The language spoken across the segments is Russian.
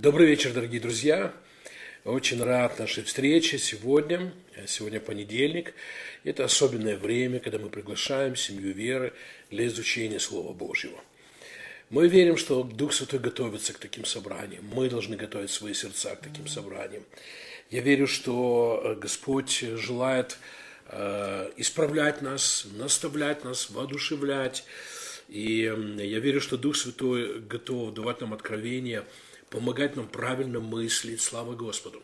Добрый вечер, дорогие друзья. Очень рад нашей встрече сегодня. Сегодня понедельник. Это особенное время, когда мы приглашаем семью веры для изучения Слова Божьего. Мы верим, что Дух Святой готовится к таким собраниям. Мы должны готовить свои сердца к таким собраниям. Я верю, что Господь желает э, исправлять нас, наставлять нас, воодушевлять. И я верю, что Дух Святой готов давать нам откровения – помогать нам правильно мыслить. Слава Господу.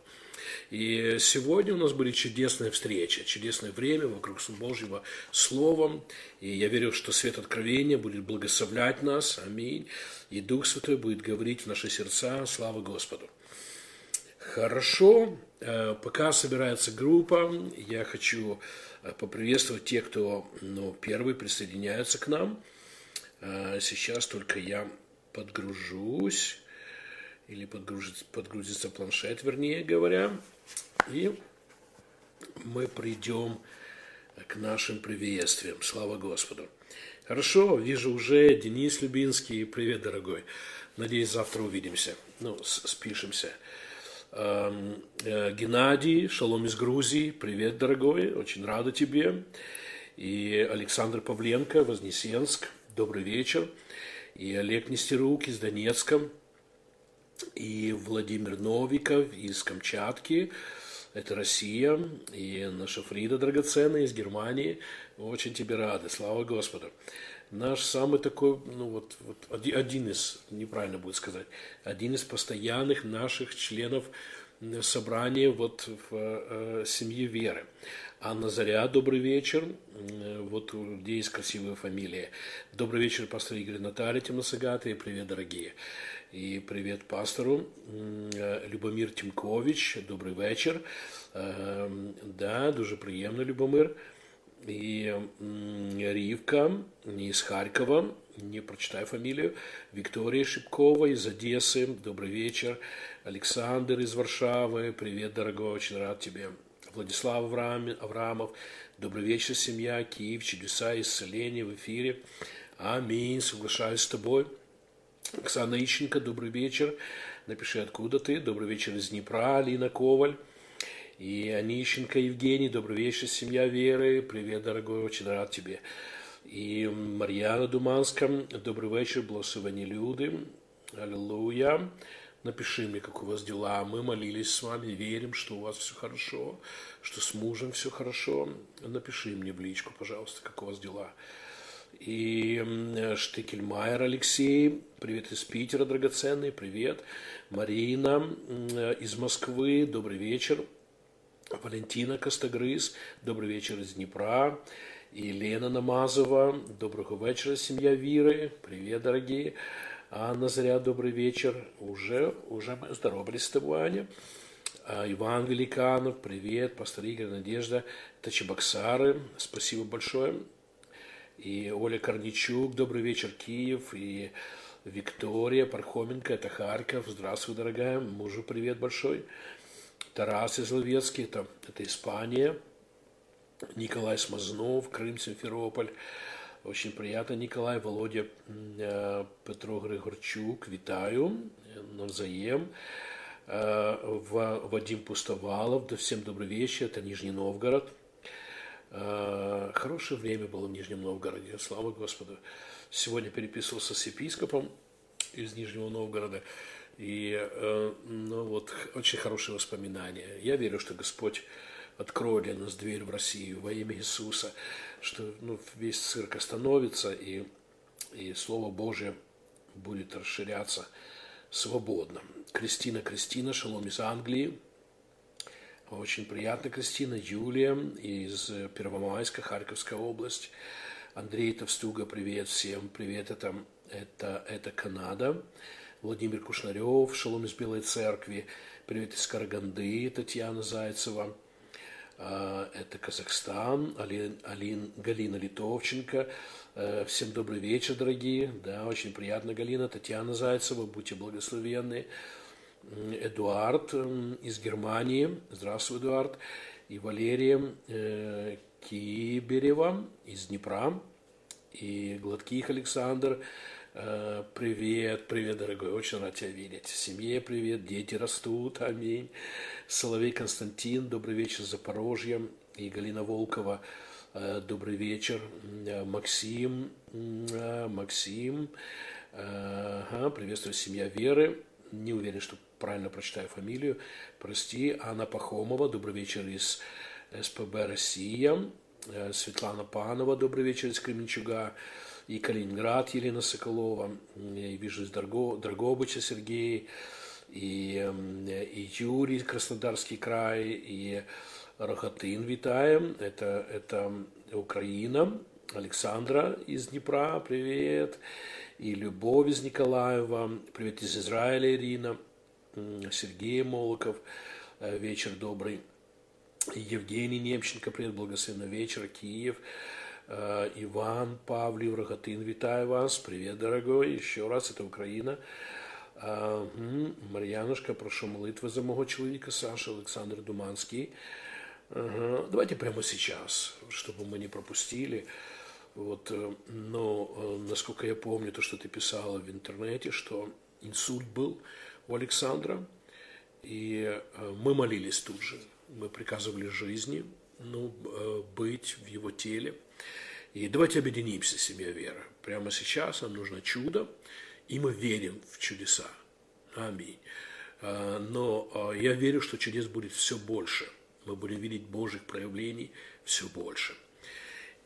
И сегодня у нас были чудесные встречи, чудесное время вокруг Божьего Словом. И я верю, что свет откровения будет благословлять нас. Аминь. И Дух Святой будет говорить в наши сердца. Слава Господу. Хорошо. Э, пока собирается группа, я хочу э, поприветствовать тех, кто ну, первый присоединяется к нам. Э, сейчас только я подгружусь или подгрузится, подгрузится планшет, вернее говоря, и мы придем к нашим приветствиям. Слава Господу. Хорошо, вижу уже Денис Любинский. Привет, дорогой. Надеюсь, завтра увидимся. Ну, спишемся. Эм, э, Геннадий, шалом из Грузии. Привет, дорогой. Очень рада тебе. И Александр Павленко, Вознесенск. Добрый вечер. И Олег Нестерук из Донецка и Владимир Новиков из Камчатки, это Россия, и наша Фрида драгоценная из Германии. Очень тебе рады, слава Господу. Наш самый такой, ну вот, вот один из, неправильно будет сказать, один из постоянных наших членов собрания вот в э, семье Веры. Анна Заря, добрый вечер. Вот где есть красивая фамилия. Добрый вечер, пастор Игорь Наталья Темносагатая. Привет, дорогие. І привіт пастору Любомир Тімкович. Добрий вечір. Да, Дуже приємно, Любомир. І Рівка із Харкова, не прочитаю фамилию, Виктория Шипкова из Одессы, добрый вечер, Александр из Варшавы, привет, дорогой, очень рад тебе, Владислав Аврамов, добрый вечер, семья, Киев, чудеса, исцеление в эфире, аминь, соглашаюсь с тобой. Оксана Ищенко, добрый вечер. Напиши, откуда ты. Добрый вечер из Днепра, Алина Коваль. И Онищенко Евгений, добрый вечер, семья Веры. Привет, дорогой, очень рад тебе. И Марьяна Думанска, добрый вечер, благословение люди. Аллилуйя. Напиши мне, как у вас дела. Мы молились с вами, верим, что у вас все хорошо, что с мужем все хорошо. Напиши мне в личку, пожалуйста, как у вас дела и Штекельмайер Алексей, привет из Питера, драгоценный, привет. Марина из Москвы, добрый вечер. Валентина Костогрыз, добрый вечер из Днепра. Елена Намазова, доброго вечера, семья Виры, привет, дорогие. Анна Заря, добрый вечер. Уже, уже мы здоровались с тобой, Аня. А, Иван Великанов, привет. Пастор Игорь, Надежда, Тачебоксары, спасибо большое и Оля Корничук, добрый вечер, Киев, и Виктория Пархоменко, это Харьков, здравствуй, дорогая, мужу привет большой. Тарас Изловецкий, это, это Испания, Николай Смазнов, Крым, Симферополь, очень приятно, Николай, Володя э, Петро Григорчук, витаю, навзаем. Э, Вадим Пустовалов, да всем добрый вечер, это Нижний Новгород – хорошее время было в Нижнем Новгороде, слава Господу. Сегодня переписывался с епископом из Нижнего Новгорода. И э, ну, вот, очень хорошие воспоминания. Я верю, что Господь откроет для нас дверь в Россию во имя Иисуса, что ну, весь цирк остановится, и, и Слово Божие будет расширяться свободно. Кристина Кристина, шалом из Англии. Очень приятно, Кристина. Юлия из Первомайска, Харьковская область. Андрей Товстуга, привет всем. Привет, это, это, это Канада. Владимир Кушнарев, Шалом из Белой Церкви. Привет из Караганды, Татьяна Зайцева. А, это Казахстан, Алин, Алин, Галина Литовченко. Э, всем добрый вечер, дорогие. Да, очень приятно, Галина. Татьяна Зайцева, будьте благословенны. Эдуард из Германии. Здравствуй, Эдуард. И Валерия э, Киберева из Днепра. И Гладких Александр. Э, привет, привет, дорогой, очень рад тебя видеть. Семье привет, дети растут, аминь. Соловей Константин, добрый вечер, Запорожье. И Галина Волкова, э, добрый вечер. Максим, Максим, ага, приветствую, семья Веры. Не уверен, что правильно прочитаю фамилию. Прости, Анна Пахомова, добрый вечер из СПБ «Россия». Э, Светлана Панова, добрый вечер из Кременчуга, и Калининград Елена Соколова, и вижу из Дорго, Драгобыча Сергей, и, и Юрий, Краснодарский край, и Рахатын витаем, это, это Украина, Александра из Днепра, привет, и Любовь из Николаева, привет из Израиля Ирина, Сергей Молоков, э, вечер добрый. Евгений Немченко, привет, благословенного вечера, Киев. Э, Иван Павлів, Рогатин, витаю вас. Привет, дорогой. Еще раз, это Украина. Э, Марьянушка, прошу молитвы за моего человека, Саша Александр Думанский. Давайте прямо сейчас, чтобы мы не пропустили. Вот, но, насколько я помню, то, что ты писала в интернете, что инсульт был у Александра, и мы молились тут же мы приказывали жизни, ну, э, быть в его теле. И давайте объединимся, семья вера. Прямо сейчас нам нужно чудо, и мы верим в чудеса. Аминь. А, но я верю, что чудес будет все больше. Мы будем видеть Божьих проявлений все больше.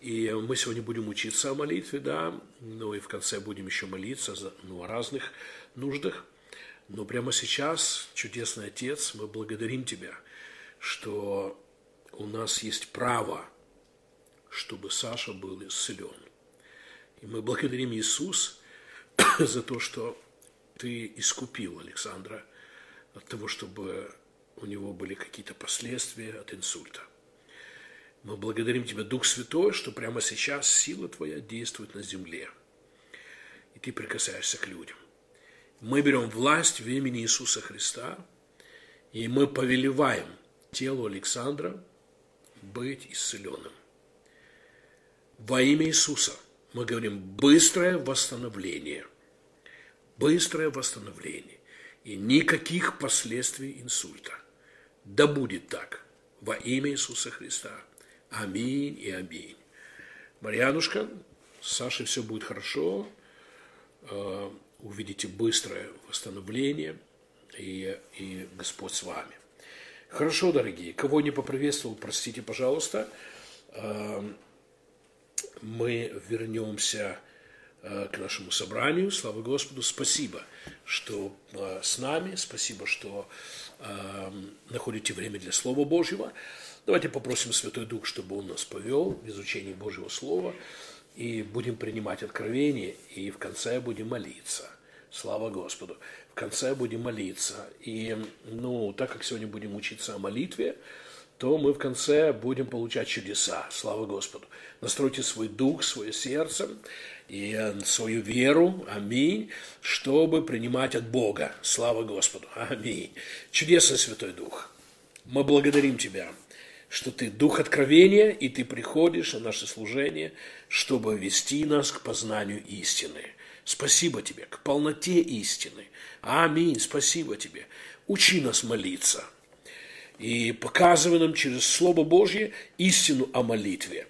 И мы сегодня будем учиться о молитве, да, ну и в конце будем еще молиться за, ну, о разных нуждах. Но прямо сейчас, чудесный Отец, мы благодарим Тебя – что у нас есть право, чтобы Саша был исцелен. И мы благодарим Иисус за то, что ты искупил Александра от того, чтобы у него были какие-то последствия от инсульта. Мы благодарим Тебя, Дух Святой, что прямо сейчас сила Твоя действует на земле. И Ты прикасаешься к людям. Мы берем власть в имени Иисуса Христа, и мы повелеваем телу Александра быть исцеленным. Во имя Иисуса мы говорим быстрое восстановление. Быстрое восстановление. И никаких последствий инсульта. Да будет так. Во имя Иисуса Христа. Аминь и аминь. Марьянушка, с все будет хорошо. Увидите быстрое восстановление. И, и Господь с вами. Хорошо, дорогие. Кого не поприветствовал, простите, пожалуйста. Эм, мы вернемся э, к нашему собранию. Слава Господу. Спасибо, что э, с нами. Спасибо, что эм, находите время для Слова Божьего. Давайте попросим Святой Дух, чтобы Он нас повел в изучении Божьего Слова. И будем принимать откровение, и в конце будем молиться. Слава Господу конце будем молиться. И, ну, так как сегодня будем учиться о молитве, то мы в конце будем получать чудеса. Слава Господу. Настройте свой дух, свое сердце и свою веру, аминь, чтобы принимать от Бога. Слава Господу, аминь. Чудесный Святой Дух, мы благодарим Тебя, что Ты Дух откровения, и Ты приходишь на наше служение, чтобы вести нас к познанию истины. Спасибо Тебе, к полноте истины – Аминь, спасибо тебе. Учи нас молиться. И показывай нам через Слово Божье истину о молитве.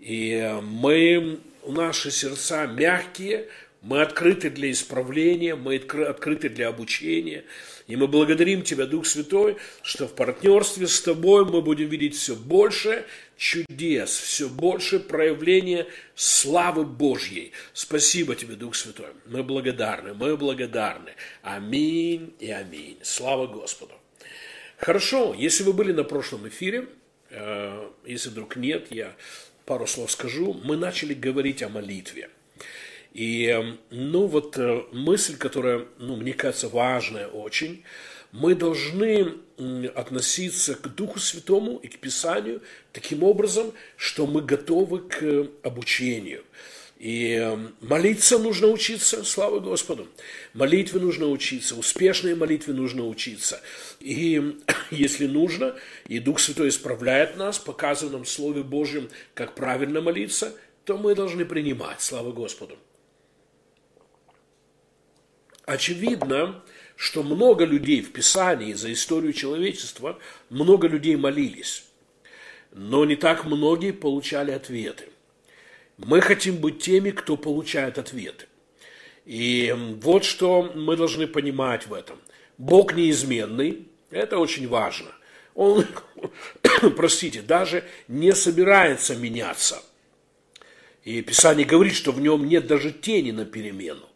И мы, наши сердца мягкие, мы открыты для исправления, мы открыты для обучения. И мы благодарим Тебя, Дух Святой, что в партнерстве с Тобой мы будем видеть все больше чудес, все больше проявления славы Божьей. Спасибо Тебе, Дух Святой. Мы благодарны, мы благодарны. Аминь и аминь. Слава Господу. Хорошо, если вы были на прошлом эфире, э, если вдруг нет, я пару слов скажу. Мы начали говорить о молитве. И, эм, ну, вот э, мысль, которая, ну, мне кажется, важная очень, мы должны относиться к Духу Святому и к Писанию таким образом, что мы готовы к обучению. И эм, молиться нужно учиться, слава Господу. Молитве нужно учиться, успешной молитве нужно учиться. И если нужно, и Дух Святой исправляет нас, показывает нам в Слове Божьем, как правильно молиться, то мы должны принимать, слава Господу. Очевидно, что много людей в Писании за историю человечества, много людей молились, но не так многие получали ответы. Мы хотим быть теми, кто получает ответы. И вот что мы должны понимать в этом. Бог неизменный, это очень важно. Он, простите, даже не собирается меняться. И Писание говорит, что в нем нет даже тени на перемену.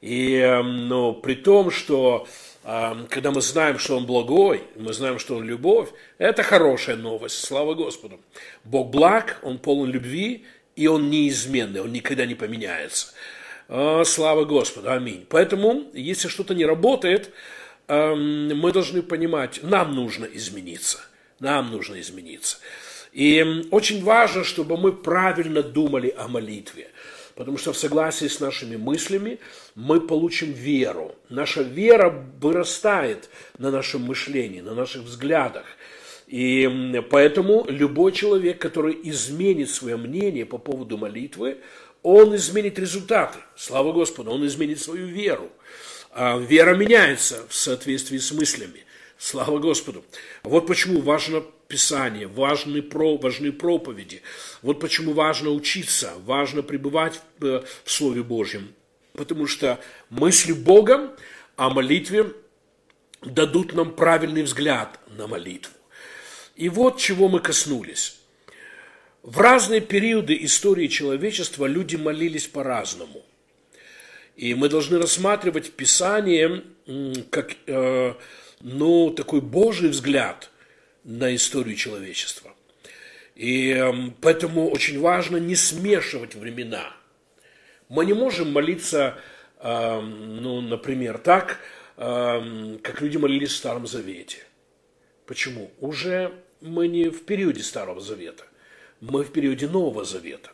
И ну, при том, что когда мы знаем, что Он благой, мы знаем, что Он любовь, это хорошая новость, слава Господу. Бог благ, Он полон любви, и Он неизменный, Он никогда не поменяется. А, слава Господу, аминь. Поэтому, если что-то не работает, мы должны понимать, нам нужно измениться. Нам нужно измениться. И очень важно, чтобы мы правильно думали о молитве. Потому что в согласии с нашими мыслями мы получим веру. Наша вера вырастает на нашем мышлении, на наших взглядах. И поэтому любой человек, который изменит свое мнение по поводу молитвы, он изменит результаты. Слава Господу, он изменит свою веру. А вера меняется в соответствии с мыслями. Слава Господу. Вот почему важно Писание, важны, про, важны проповеди. Вот почему важно учиться, важно пребывать в, э, в Слове Божьем. Потому что мысли Богом о молитве дадут нам правильный взгляд на молитву. И вот чего мы коснулись. В разные периоды истории человечества люди молились по-разному. И мы должны рассматривать Писание как э, ну, такой Божий взгляд на историю человечества. И эм, поэтому очень важно не смешивать времена. Мы не можем молиться, эм, ну, например, так, эм, как люди молились в Старом Завете. Почему? Уже мы не в периоде Старого Завета, мы в периоде Нового Завета.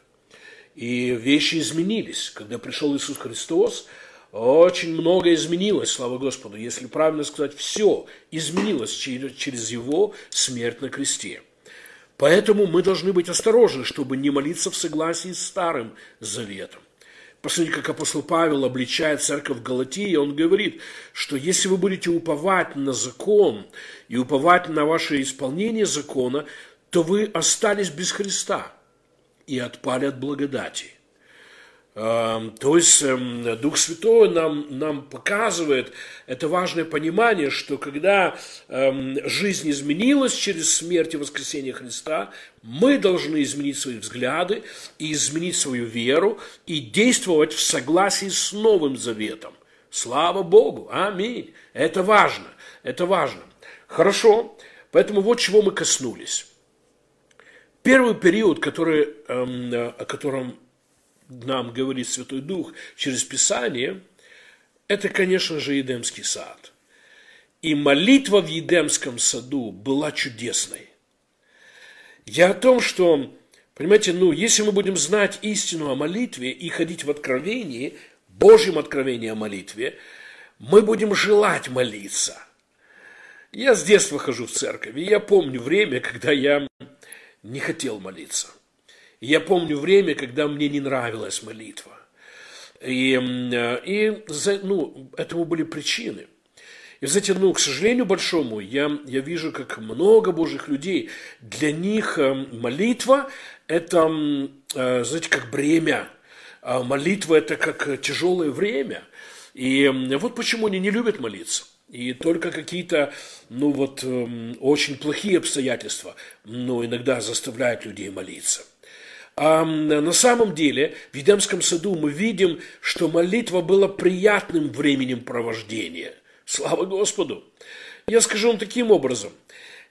И вещи изменились. Когда пришел Иисус Христос, очень много изменилось, слава Господу, если правильно сказать, все изменилось через, Его смерть на кресте. Поэтому мы должны быть осторожны, чтобы не молиться в согласии с Старым Заветом. Посмотрите, как апостол Павел обличает церковь Галатии, он говорит, что если вы будете уповать на закон и уповать на ваше исполнение закона, то вы остались без Христа и отпали от благодати. Эм, то есть эм, Дух Святой нам, нам показывает это важное понимание, что когда эм, жизнь изменилась через смерть и воскресение Христа, мы должны изменить свои взгляды и изменить свою веру и действовать в согласии с Новым Заветом. Слава Богу! Аминь! Это важно, это важно. Хорошо, поэтому вот чего мы коснулись. Первый период, который, о котором нам говорит Святой Дух через Писание, это, конечно же, Едемский сад. И молитва в Едемском саду была чудесной. Я о том, что, понимаете, ну, если мы будем знать истину о молитве и ходить в откровении, Божьем откровении о молитве, мы будем желать молиться. Я с детства хожу в церковь, и я помню время, когда я не хотел молиться – я помню время, когда мне не нравилась молитва. И, и ну, этому были причины. И, знаете, ну, к сожалению большому, я, я вижу, как много Божьих людей, для них э, молитва – это, э, знаете, как бремя. А молитва – это как тяжелое время. И вот почему они не любят молиться. И только какие-то, ну вот, очень плохие обстоятельства, ну, иногда заставляют людей молиться. А на самом деле в Едемском саду мы видим, что молитва была приятным временем провождения. Слава Господу! Я скажу вам таким образом.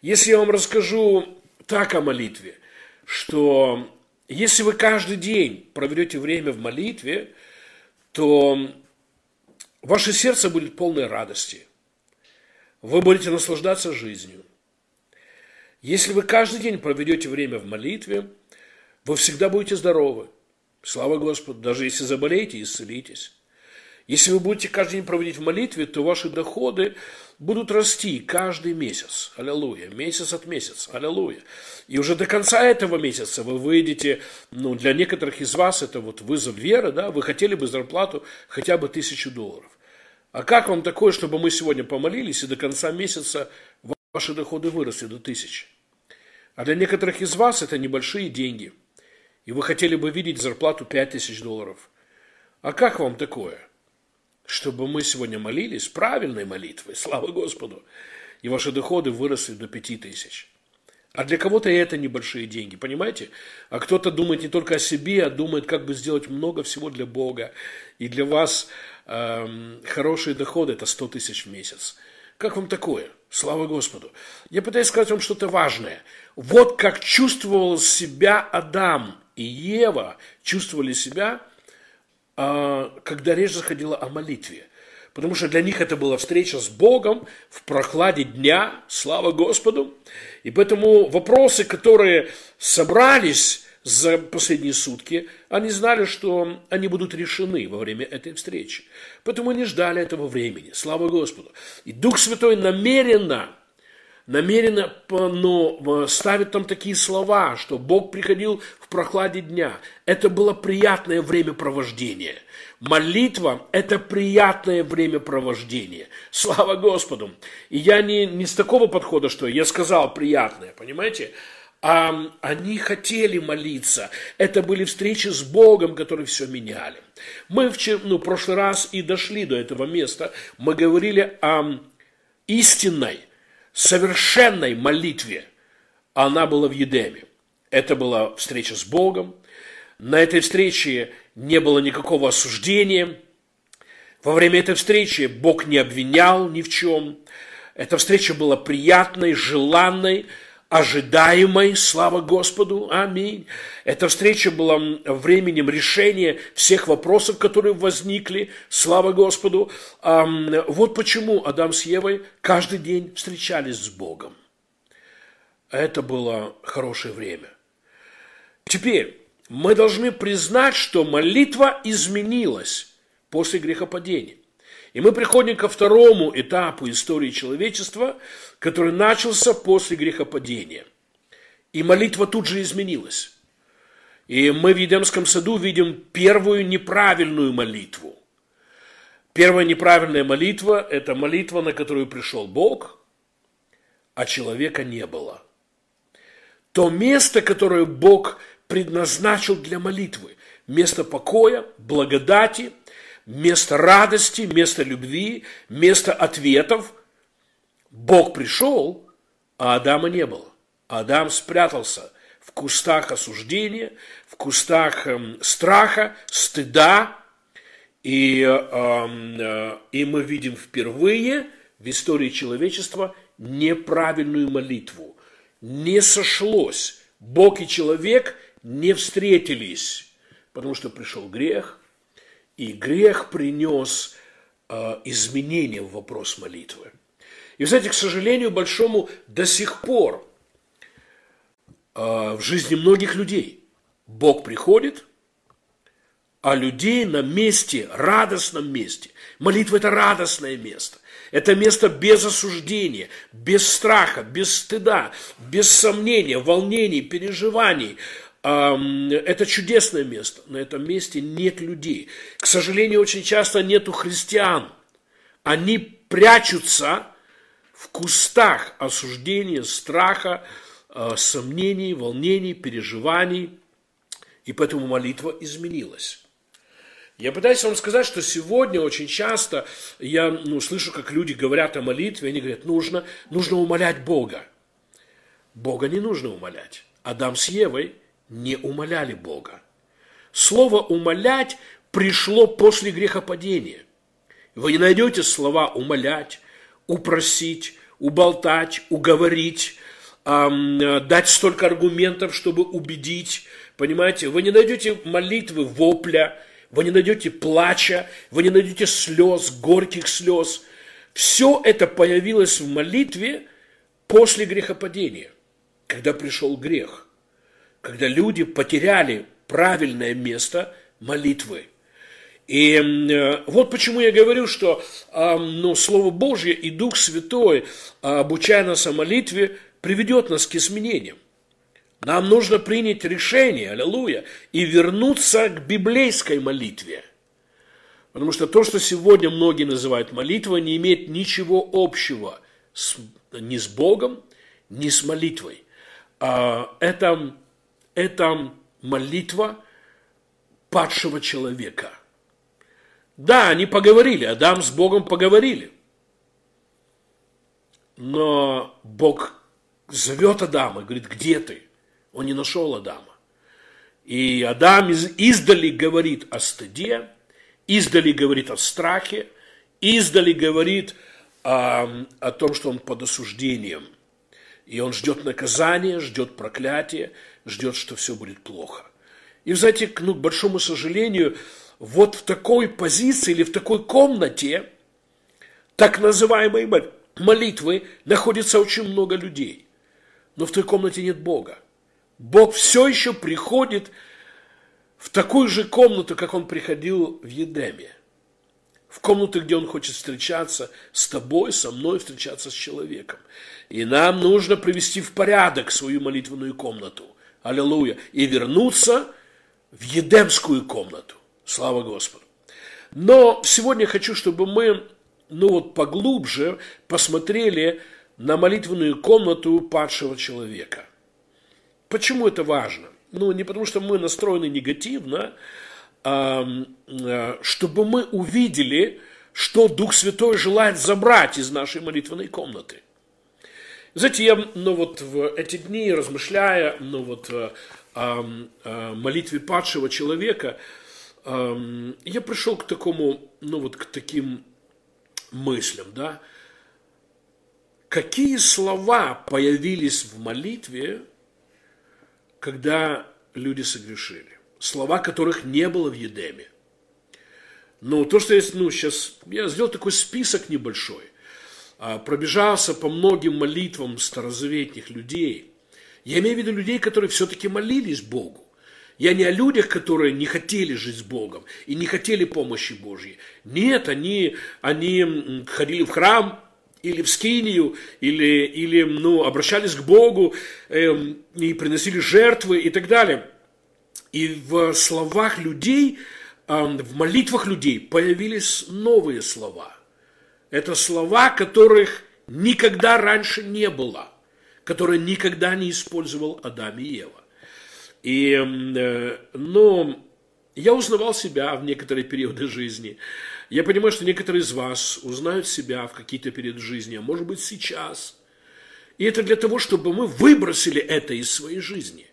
Если я вам расскажу так о молитве, что если вы каждый день проведете время в молитве, то ваше сердце будет полной радости. Вы будете наслаждаться жизнью. Если вы каждый день проведете время в молитве – вы всегда будете здоровы. Слава Господу. Даже если заболеете, исцелитесь. Если вы будете каждый день проводить в молитве, то ваши доходы будут расти каждый месяц. Аллилуйя. Месяц от месяца. Аллилуйя. И уже до конца этого месяца вы выйдете, ну, для некоторых из вас это вот вызов веры, да, вы хотели бы зарплату хотя бы тысячу долларов. А как вам такое, чтобы мы сегодня помолились, и до конца месяца ваши доходы выросли до тысячи? А для некоторых из вас это небольшие деньги, и вы хотели бы видеть зарплату 5000 долларов. А как вам такое? Чтобы мы сегодня молились правильной молитвой, слава Господу, и ваши доходы выросли до 5000. А для кого-то это небольшие деньги, понимаете? А кто-то думает не только о себе, а думает, как бы сделать много всего для Бога. И для вас э, хорошие доходы – это 100 тысяч в месяц. Как вам такое? Слава Господу. Я пытаюсь сказать вам что-то важное. Вот как чувствовал себя Адам и Ева, чувствовали себя, э, когда речь заходила о молитве. Потому что для них это была встреча с Богом в прохладе дня, слава Господу. И поэтому вопросы, которые собрались за последние сутки, они знали, что они будут решены во время этой встречи. Поэтому они ждали этого времени, слава Господу. И Дух Святой намеренно намеренно но, ставит там такие слова, что Бог приходил в прохладе дня. Это было приятное времяпровождение. Молитва – это приятное времяпровождение. Слава Господу! И я не, не с такого подхода, что я сказал приятное, понимаете? А они хотели молиться. Это были встречи с Богом, которые все меняли. Мы в ну, прошлый раз и дошли до этого места. Мы говорили о истинной, совершенной молитве. Она была в Едеме. Это была встреча с Богом. На этой встрече не было никакого осуждения. Во время этой встречи Бог не обвинял ни в чем. Эта встреча была приятной, желанной, ожидаемой, слава Господу, аминь. Эта встреча была временем решения всех вопросов, которые возникли, слава Господу. Вот почему Адам с Евой каждый день встречались с Богом. Это было хорошее время. Теперь, мы должны признать, что молитва изменилась после грехопадения. И мы приходим ко второму этапу истории человечества, который начался после грехопадения. И молитва тут же изменилась. И мы в Едемском саду видим первую неправильную молитву. Первая неправильная молитва – это молитва, на которую пришел Бог, а человека не было. То место, которое Бог предназначил для молитвы. Место покоя, благодати, место радости, место любви, место ответов. Бог пришел, а Адама не было. Адам спрятался в кустах осуждения, в кустах э, страха, стыда. И, э, э, и мы видим впервые в истории человечества неправильную молитву. Не сошлось Бог и человек не встретились, потому что пришел грех, и грех принес э, изменения в вопрос молитвы. И, знаете, к сожалению большому, до сих пор э, в жизни многих людей Бог приходит, а людей на месте, радостном месте. Молитва – это радостное место. Это место без осуждения, без страха, без стыда, без сомнения, волнений, переживаний, это чудесное место. На этом месте нет людей. К сожалению, очень часто нету христиан. Они прячутся в кустах осуждения, страха, а, сомнений, волнений, переживаний. И поэтому молитва изменилась. Я пытаюсь вам сказать, что сегодня очень часто я ну, слышу, как люди говорят о молитве, они говорят, нужно, нужно умолять Бога. Бога не нужно умолять. Адам с Евой не умоляли Бога. Слово «умолять» пришло после грехопадения. Вы не найдете слова «умолять», «упросить», «уболтать», «уговорить», эм, дать столько аргументов, чтобы убедить. Понимаете, вы не найдете молитвы вопля, вы не найдете плача, вы не найдете слез, горьких слез. Все это появилось в молитве после грехопадения, когда пришел грех – когда люди потеряли правильное место молитвы. И э, вот почему я говорю, что э, ну, Слово Божье и Дух Святой, э, обучая нас о молитве, приведет нас к изменениям. Нам нужно принять решение, аллилуйя, и вернуться к библейской молитве. Потому что то, что сегодня многие называют молитвой, не имеет ничего общего с, ни с Богом, ни с молитвой. А, это, это молитва падшего человека. Да, они поговорили, Адам с Богом поговорили. Но Бог зовет Адама, говорит, где ты? Он не нашел Адама. И Адам издали говорит о стыде, издали говорит о страхе, издали говорит о, о том, что он под осуждением. И он ждет наказания, ждет проклятия, ждет, что все будет плохо. И, знаете, ну, к большому сожалению, вот в такой позиции или в такой комнате так называемой молитвы находится очень много людей. Но в той комнате нет Бога. Бог все еще приходит в такую же комнату, как он приходил в Едеме. В комнату, где он хочет встречаться с тобой, со мной, встречаться с человеком. И нам нужно привести в порядок свою молитвенную комнату. Аллилуйя. И вернуться в Едемскую комнату. Слава Господу. Но сегодня хочу, чтобы мы, ну вот поглубже посмотрели на молитвенную комнату падшего человека. Почему это важно? Ну, не потому, что мы настроены негативно, чтобы мы увидели, что Дух Святой желает забрать из нашей молитвенной комнаты. Знаете, я ну, вот в эти дни, размышляя ну, вот, о, о молитве падшего человека, я пришел к такому, ну вот к таким мыслям, да, какие слова появились в молитве, когда люди согрешили? Слова, которых не было в Едеме. Но то, что есть, ну, сейчас, я сделал такой список небольшой, а, пробежался по многим молитвам старозаветных людей. Я имею в виду людей, которые все-таки молились Богу. Я не о людях, которые не хотели жить с Богом и не хотели помощи Божьей. Нет, они, они ходили в храм, или в скинию, или, или ну, обращались к Богу э, и приносили жертвы и так далее. И в словах людей, э, в молитвах людей появились новые слова. Это слова, которых никогда раньше не было, которые никогда не использовал Адам и Ева. И, э, ну, я узнавал себя в некоторые периоды жизни. Я понимаю, что некоторые из вас узнают себя в какие-то периоды жизни, а может быть сейчас. И это для того, чтобы мы выбросили это из своей жизни.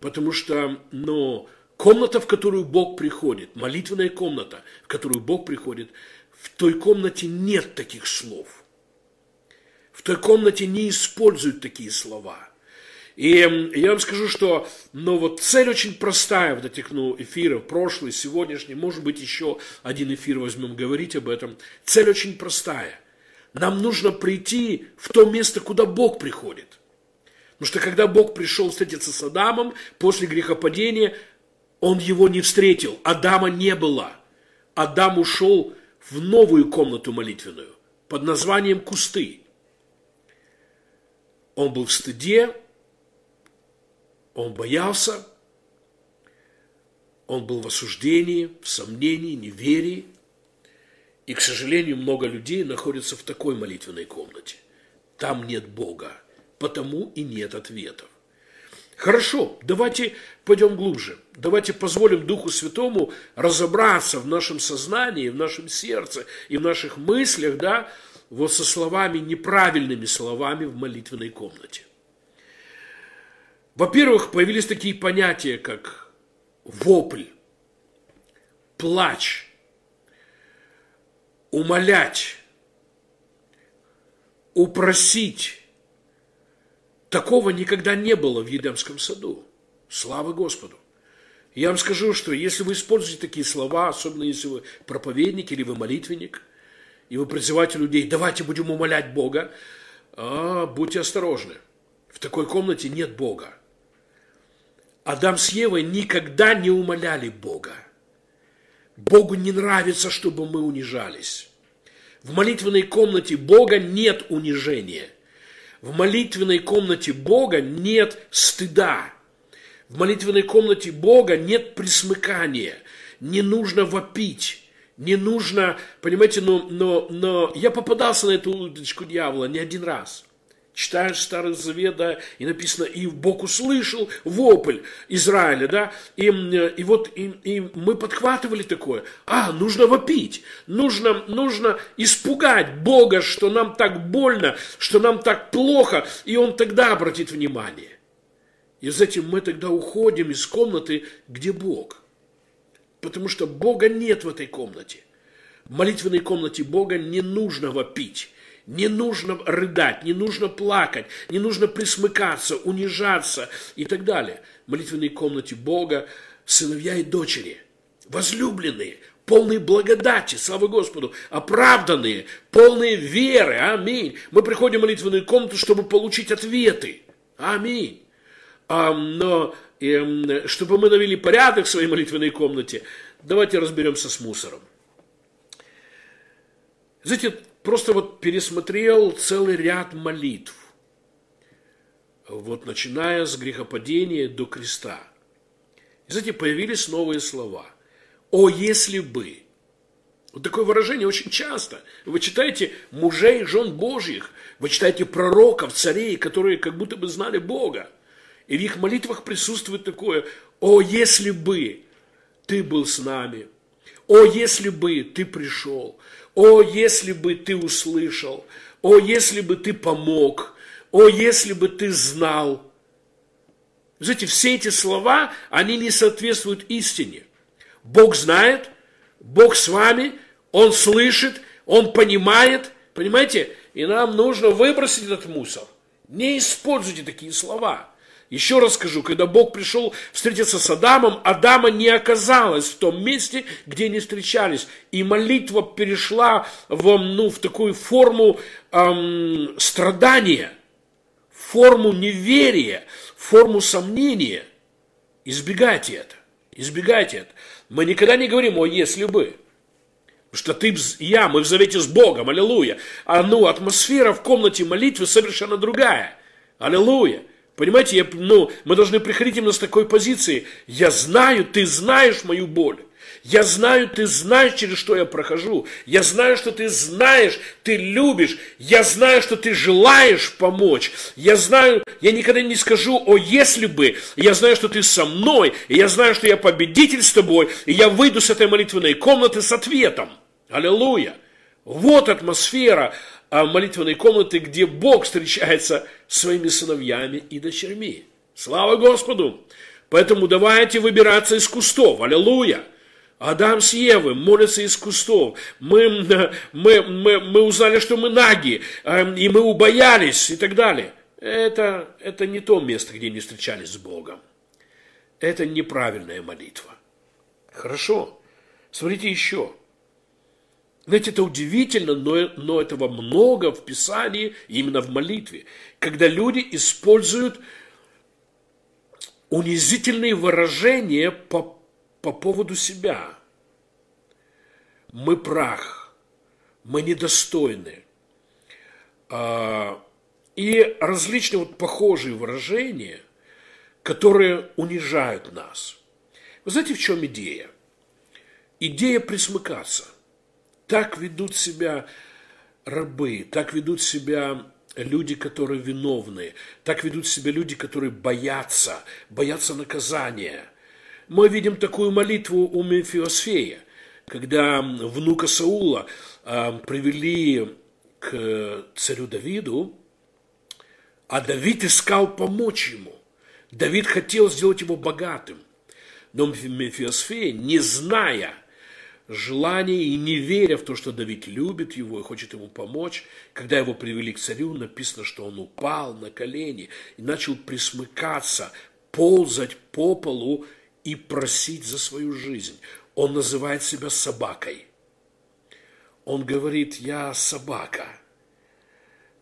Потому что, ну, комната, в которую Бог приходит, молитвенная комната, в которую Бог приходит, в той комнате нет таких слов. В той комнате не используют такие слова – и я вам скажу, что ну, вот цель очень простая вот этих ну, эфиров, прошлый, сегодняшний, может быть, еще один эфир возьмем говорить об этом. Цель очень простая. Нам нужно прийти в то место, куда Бог приходит. Потому что когда Бог пришел встретиться с Адамом после грехопадения, он его не встретил. Адама не было. Адам ушел в новую комнату молитвенную под названием кусты. Он был в стыде, он боялся, он был в осуждении, в сомнении, неверии. И, к сожалению, много людей находятся в такой молитвенной комнате. Там нет Бога, потому и нет ответов. Хорошо, давайте пойдем глубже. Давайте позволим Духу Святому разобраться в нашем сознании, в нашем сердце и в наших мыслях, да, вот со словами, неправильными словами в молитвенной комнате. Во-первых, появились такие понятия, как вопль, плач, умолять, упросить. Такого никогда не было в Едемском саду. Слава Господу. Я вам скажу, что если вы используете такие слова, особенно если вы проповедник или вы молитвенник, и вы призываете людей, давайте будем умолять Бога, а, будьте осторожны. В такой комнате нет Бога. Адам с Евой никогда не умоляли Бога. Богу не нравится, чтобы мы унижались. В молитвенной комнате Бога нет унижения. В молитвенной комнате Бога нет стыда. В молитвенной комнате Бога нет присмыкания. Не нужно вопить, Не нужно, понимаете, но, но, но я попадался на эту удочку дьявола не один раз. Читаешь Старый Завет, да, и написано, и Бог услышал вопль Израиля, да, и, и вот и, и мы подхватывали такое, а, нужно вопить, нужно, нужно испугать Бога, что нам так больно, что нам так плохо, и Он тогда обратит внимание. И затем мы тогда уходим из комнаты, где Бог. Потому что Бога нет в этой комнате. В молитвенной комнате Бога не нужно вопить. Не нужно рыдать, не нужно плакать, не нужно присмыкаться, унижаться и так далее. В молитвенной комнате Бога сыновья и дочери, возлюбленные, полные благодати, слава Господу, оправданные, полные веры, аминь. Мы приходим в молитвенную комнату, чтобы получить ответы, аминь. А, но и, чтобы мы навели порядок в своей молитвенной комнате, давайте разберемся с мусором. Знаете, просто вот пересмотрел целый ряд молитв. Вот начиная с грехопадения до креста. И знаете, появились новые слова. О, если бы. Вот такое выражение очень часто. Вы читаете мужей, жен Божьих, вы читаете пророков, царей, которые как будто бы знали Бога. И в их молитвах присутствует такое, о, если бы ты был с нами, о, если бы ты пришел, о, если бы ты услышал, о, если бы ты помог, о, если бы ты знал. Знаете, все эти слова, они не соответствуют истине. Бог знает, Бог с вами, Он слышит, Он понимает, понимаете? И нам нужно выбросить этот мусор. Не используйте такие слова. Еще раз скажу, когда Бог пришел встретиться с Адамом, Адама не оказалось в том месте, где они встречались. И молитва перешла в, ну, в такую форму эм, страдания, форму неверия, форму сомнения. Избегайте это. Избегайте это. Мы никогда не говорим о «если бы». Что ты, я, мы в завете с Богом, аллилуйя. А ну, атмосфера в комнате молитвы совершенно другая. Аллилуйя. Понимаете, я, ну, мы должны приходить именно с такой позиции. Я знаю, ты знаешь мою боль. Я знаю, ты знаешь, через что я прохожу. Я знаю, что ты знаешь, ты любишь. Я знаю, что ты желаешь помочь. Я знаю, я никогда не скажу о если бы. Я знаю, что ты со мной. И я знаю, что я победитель с тобой. И я выйду с этой молитвенной комнаты с ответом. Аллилуйя. Вот атмосфера молитвенной комнаты, где Бог встречается своими сыновьями и дочерьми. Слава Господу! Поэтому давайте выбираться из кустов. Аллилуйя! Адам с Евой молятся из кустов. Мы, мы, мы, мы узнали, что мы наги, а, и мы убоялись и так далее. Это, это не то место, где не встречались с Богом. Это неправильная молитва. Хорошо. Смотрите еще. Знаете, это удивительно, но, но этого много в Писании, именно в молитве, когда люди используют унизительные выражения по, по поводу себя. Мы прах, мы недостойны. А, и различные вот похожие выражения, которые унижают нас. Вы знаете, в чем идея? Идея присмыкаться – так ведут себя рабы, так ведут себя люди, которые виновны, так ведут себя люди, которые боятся, боятся наказания. Мы видим такую молитву у Мефиосфея, когда внука Саула э, привели к царю Давиду, а Давид искал помочь ему. Давид хотел сделать его богатым. Но Мефиосфея, не зная – желание и не веря в то, что Давид любит его и хочет ему помочь, когда его привели к царю, написано, что он упал на колени и начал присмыкаться, ползать по полу и просить за свою жизнь. Он называет себя собакой. Он говорит, я собака.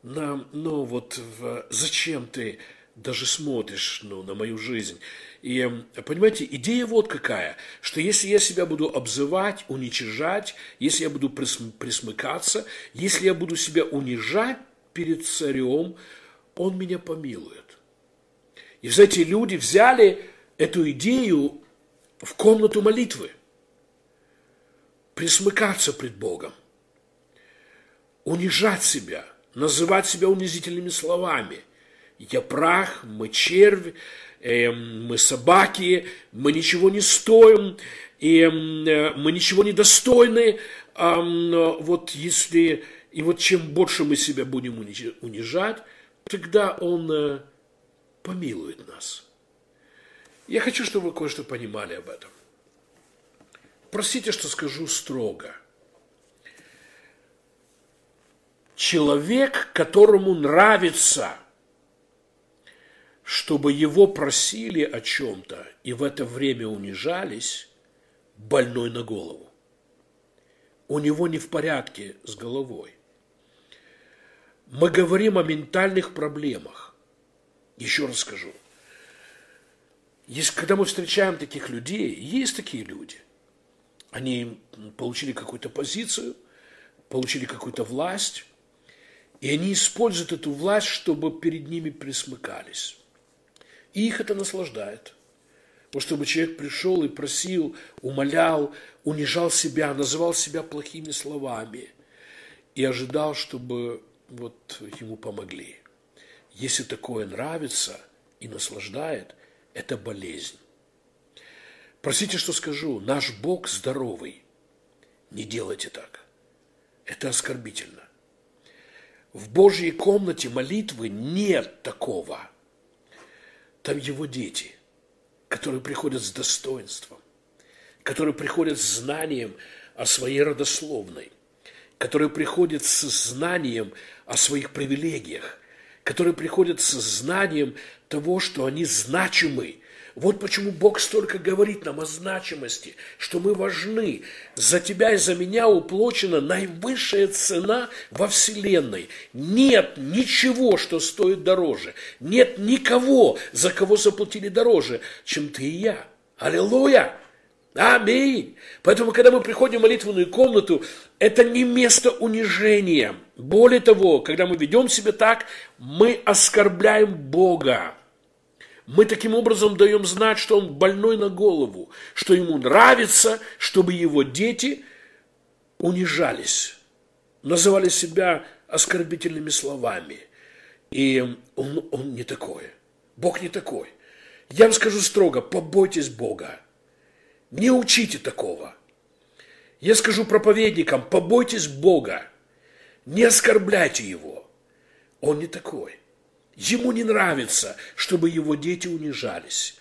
Но, ну вот в, зачем ты даже смотришь ну, на мою жизнь. И, понимаете, идея вот какая, что если я себя буду обзывать, уничижать, если я буду присмыкаться, если я буду себя унижать перед царем, он меня помилует. И, знаете, люди взяли эту идею в комнату молитвы. присмыкаться пред Богом, унижать себя, называть себя унизительными словами. Я прах, мы червь, э, мы собаки, мы ничего не стоим, и э, мы ничего не достойны. Э, вот если и вот чем больше мы себя будем унижать, тогда Он э, помилует нас. Я хочу, чтобы вы кое-что понимали об этом. Простите, что скажу строго. Человек, которому нравится, чтобы его просили о чем-то и в это время унижались, больной на голову. У него не в порядке с головой. Мы говорим о ментальных проблемах. Еще раз скажу. Есть, когда мы встречаем таких людей, есть такие люди, они получили какую-то позицию, получили какую-то власть, и они используют эту власть, чтобы перед ними присмыкались. И их это наслаждает. Вот чтобы человек пришел и просил, умолял, унижал себя, называл себя плохими словами и ожидал, чтобы вот ему помогли. Если такое нравится и наслаждает, это болезнь. Простите, что скажу, наш Бог здоровый. Не делайте так. Это оскорбительно. В Божьей комнате молитвы нет такого. Там его дети, которые приходят с достоинством, которые приходят с знанием о своей родословной, которые приходят с знанием о своих привилегиях, которые приходят с знанием того, что они значимы, вот почему Бог столько говорит нам о значимости, что мы важны. За тебя и за меня уплочена наивысшая цена во Вселенной. Нет ничего, что стоит дороже. Нет никого, за кого заплатили дороже, чем ты и я. Аллилуйя! Аминь. Поэтому, когда мы приходим в молитвенную комнату, это не место унижения. Более того, когда мы ведем себя так, мы оскорбляем Бога. Мы таким образом даем знать, что он больной на голову, что ему нравится, чтобы его дети унижались, называли себя оскорбительными словами. И он, он не такой. Бог не такой. Я вам скажу строго, побойтесь Бога. Не учите такого. Я скажу проповедникам, побойтесь Бога. Не оскорбляйте Его. Он не такой. Ему не нравится, чтобы его дети унижались.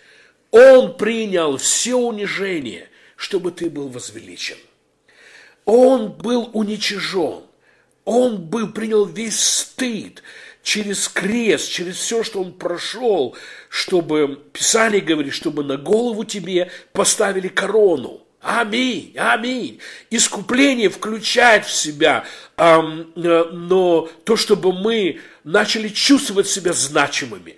Он принял все унижения, чтобы ты был возвеличен. Он был уничижен. Он был, принял весь стыд через крест, через все, что он прошел, чтобы, Писание говорит, чтобы на голову тебе поставили корону. Аминь, аминь. Искупление включает в себя, но то, чтобы мы начали чувствовать себя значимыми.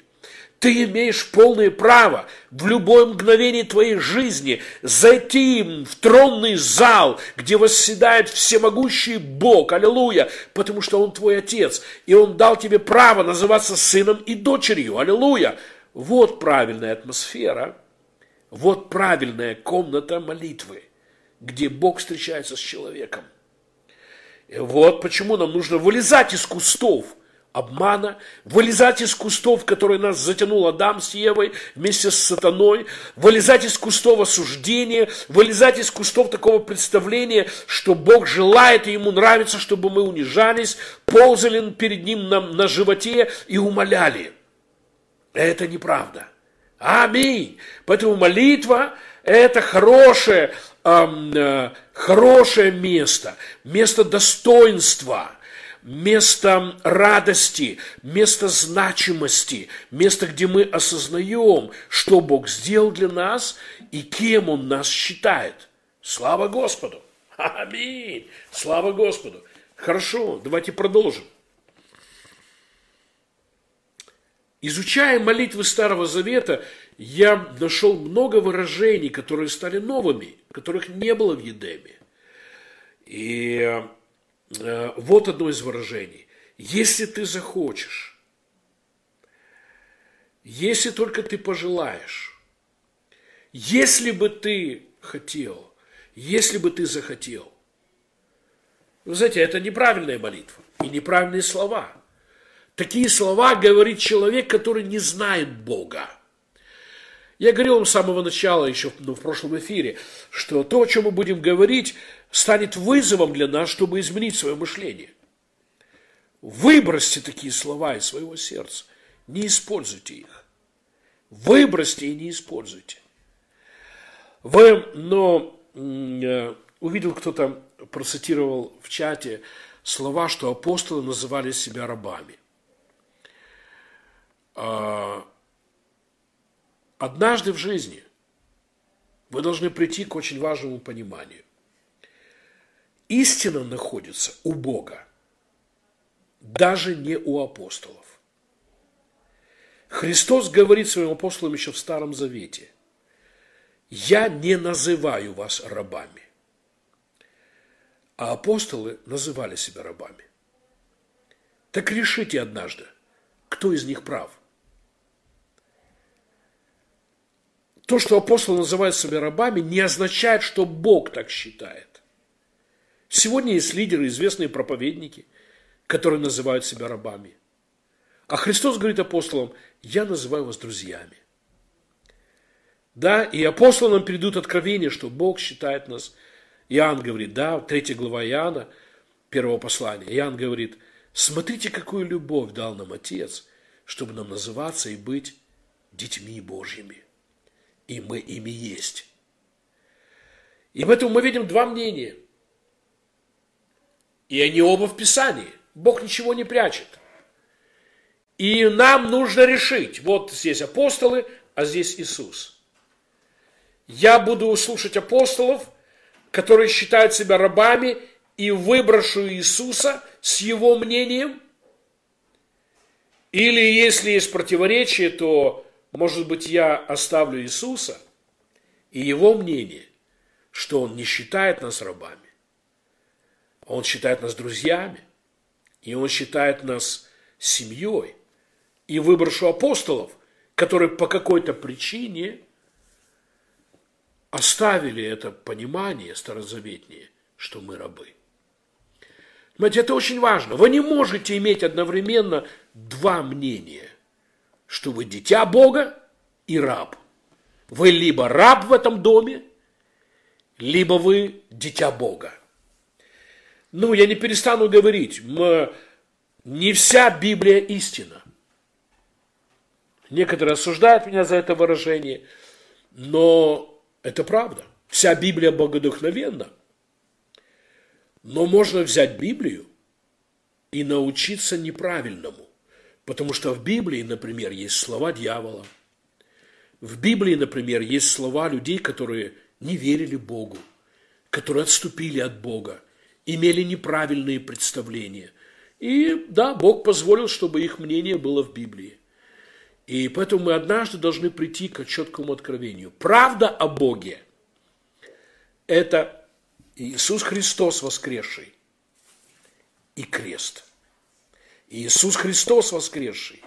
Ты имеешь полное право в любое мгновение твоей жизни зайти в тронный зал, где восседает всемогущий Бог, аллилуйя, потому что Он твой Отец, и Он дал тебе право называться сыном и дочерью, аллилуйя. Вот правильная атмосфера – вот правильная комната молитвы, где Бог встречается с человеком. И вот почему нам нужно вылезать из кустов обмана, вылезать из кустов, которые нас затянул Адам с Евой вместе с сатаной, вылезать из кустов осуждения, вылезать из кустов такого представления, что Бог желает и Ему нравится, чтобы мы унижались, ползали перед Ним на, на животе и умоляли. Это неправда. Аминь. Поэтому молитва – это хорошее, э, хорошее место, место достоинства, место радости, место значимости, место, где мы осознаем, что Бог сделал для нас и кем Он нас считает. Слава Господу! Аминь! Слава Господу! Хорошо, давайте продолжим. Изучая молитвы Старого Завета, я нашел много выражений, которые стали новыми, которых не было в Едеме. И э, вот одно из выражений. Если ты захочешь, если только ты пожелаешь, если бы ты хотел, если бы ты захотел, Вы знаете, это неправильная молитва и неправильные слова. Такие слова говорит человек, который не знает Бога. Я говорил вам с самого начала, еще ну, в прошлом эфире, что то, о чем мы будем говорить, станет вызовом для нас, чтобы изменить свое мышление. Выбросьте такие слова из своего сердца. Не используйте их. Выбросьте и не используйте. Вы, но э, увидел кто-то, процитировал в чате слова, что апостолы называли себя рабами. Однажды в жизни вы должны прийти к очень важному пониманию. Истина находится у Бога, даже не у апостолов. Христос говорит своим апостолам еще в Старом Завете, «Я не называю вас рабами». А апостолы называли себя рабами. Так решите однажды, кто из них прав – то, что апостолы называют себя рабами, не означает, что Бог так считает. Сегодня есть лидеры, известные проповедники, которые называют себя рабами. А Христос говорит апостолам, я называю вас друзьями. Да, и апостолам перейдут откровение, что Бог считает нас. Иоанн говорит, да, третья глава Иоанна, первого послания. Иоанн говорит, смотрите, какую любовь дал нам Отец, чтобы нам называться и быть детьми Божьими и мы ими есть. И в этом мы видим два мнения. И они оба в Писании. Бог ничего не прячет. И нам нужно решить, вот здесь апостолы, а здесь Иисус. Я буду слушать апостолов, которые считают себя рабами, и выброшу Иисуса с его мнением. Или если есть противоречие, то может быть, я оставлю Иисуса и его мнение, что он не считает нас рабами, а он считает нас друзьями, и он считает нас семьей. И выброшу апостолов, которые по какой-то причине оставили это понимание старозаветнее, что мы рабы. Понимаете, это очень важно. Вы не можете иметь одновременно два мнения что вы дитя Бога и раб. Вы либо раб в этом доме, либо вы дитя Бога. Ну, я не перестану говорить, не вся Библия истина. Некоторые осуждают меня за это выражение, но это правда. Вся Библия богодухновенна. Но можно взять Библию и научиться неправильному. Потому что в Библии, например, есть слова дьявола. В Библии, например, есть слова людей, которые не верили Богу, которые отступили от Бога, имели неправильные представления. И да, Бог позволил, чтобы их мнение было в Библии. И поэтому мы однажды должны прийти к четкому откровению. Правда о Боге – это Иисус Христос воскресший и крест – Иисус Христос воскресший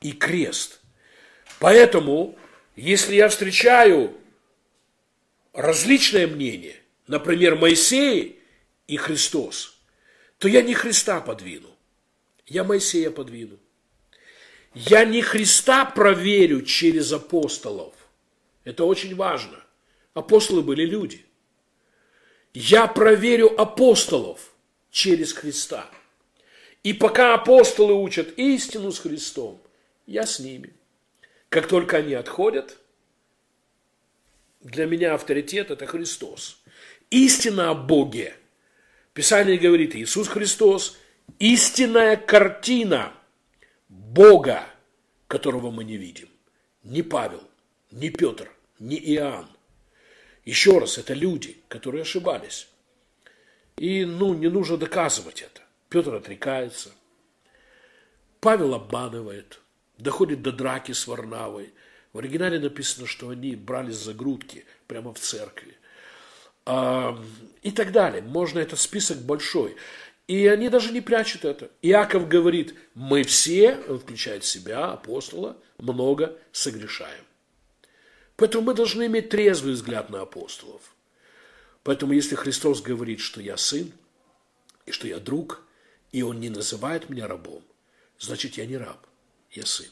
и крест. Поэтому, если я встречаю различное мнение, например, Моисей и Христос, то я не Христа подвину, я Моисея подвину. Я не Христа проверю через апостолов. Это очень важно. Апостолы были люди. Я проверю апостолов через Христа. И пока апостолы учат истину с Христом, я с ними. Как только они отходят, для меня авторитет – это Христос. Истина о Боге. Писание говорит, Иисус Христос – истинная картина Бога, которого мы не видим. Не Павел, не Петр, не Иоанн. Еще раз, это люди, которые ошибались. И ну, не нужно доказывать это. Петр отрекается. Павел обманывает, доходит до драки с Варнавой. В оригинале написано, что они брались за грудки прямо в церкви. И так далее. Можно этот список большой. И они даже не прячут это. Иаков говорит, мы все, он включает себя, апостола, много согрешаем. Поэтому мы должны иметь трезвый взгляд на апостолов. Поэтому если Христос говорит, что я сын, и что я друг, и он не называет меня рабом, значит, я не раб, я сын.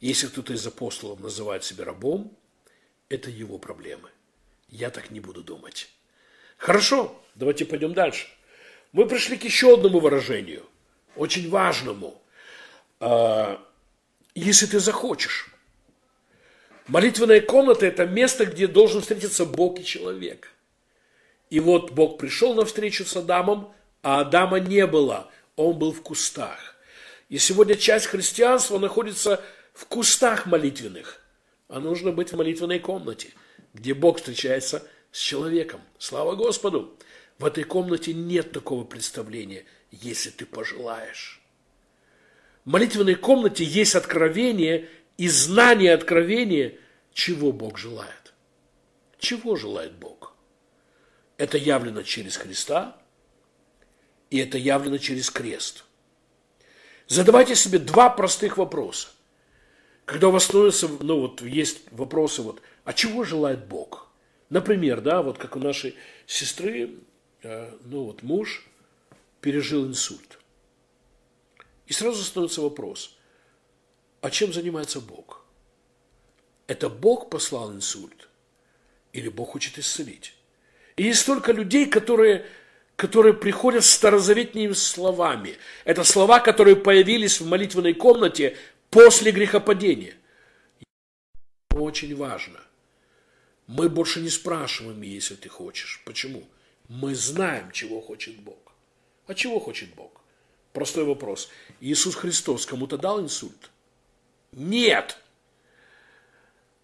Если кто-то из апостолов называет себя рабом, это его проблемы. Я так не буду думать. Хорошо, давайте пойдем дальше. Мы пришли к еще одному выражению, очень важному. А, если ты захочешь. Молитвенная комната – это место, где должен встретиться Бог и человек. И вот Бог пришел на встречу с Адамом, а Адама не было, он был в кустах. И сегодня часть христианства находится в кустах молитвенных, а нужно быть в молитвенной комнате, где Бог встречается с человеком. Слава Господу! В этой комнате нет такого представления, если ты пожелаешь. В молитвенной комнате есть откровение и знание откровения, чего Бог желает. Чего желает Бог? Это явлено через Христа, и это явлено через крест. Задавайте себе два простых вопроса. Когда у вас становится, ну вот есть вопросы, вот, а чего желает Бог? Например, да, вот как у нашей сестры, э, ну вот муж пережил инсульт. И сразу становится вопрос, а чем занимается Бог? Это Бог послал инсульт? Или Бог хочет исцелить? И есть столько людей, которые, которые приходят старозаветными словами. Это слова, которые появились в молитвенной комнате после грехопадения. Очень важно. Мы больше не спрашиваем, если ты хочешь. Почему? Мы знаем, чего хочет Бог. А чего хочет Бог? Простой вопрос. Иисус Христос кому-то дал инсульт? Нет.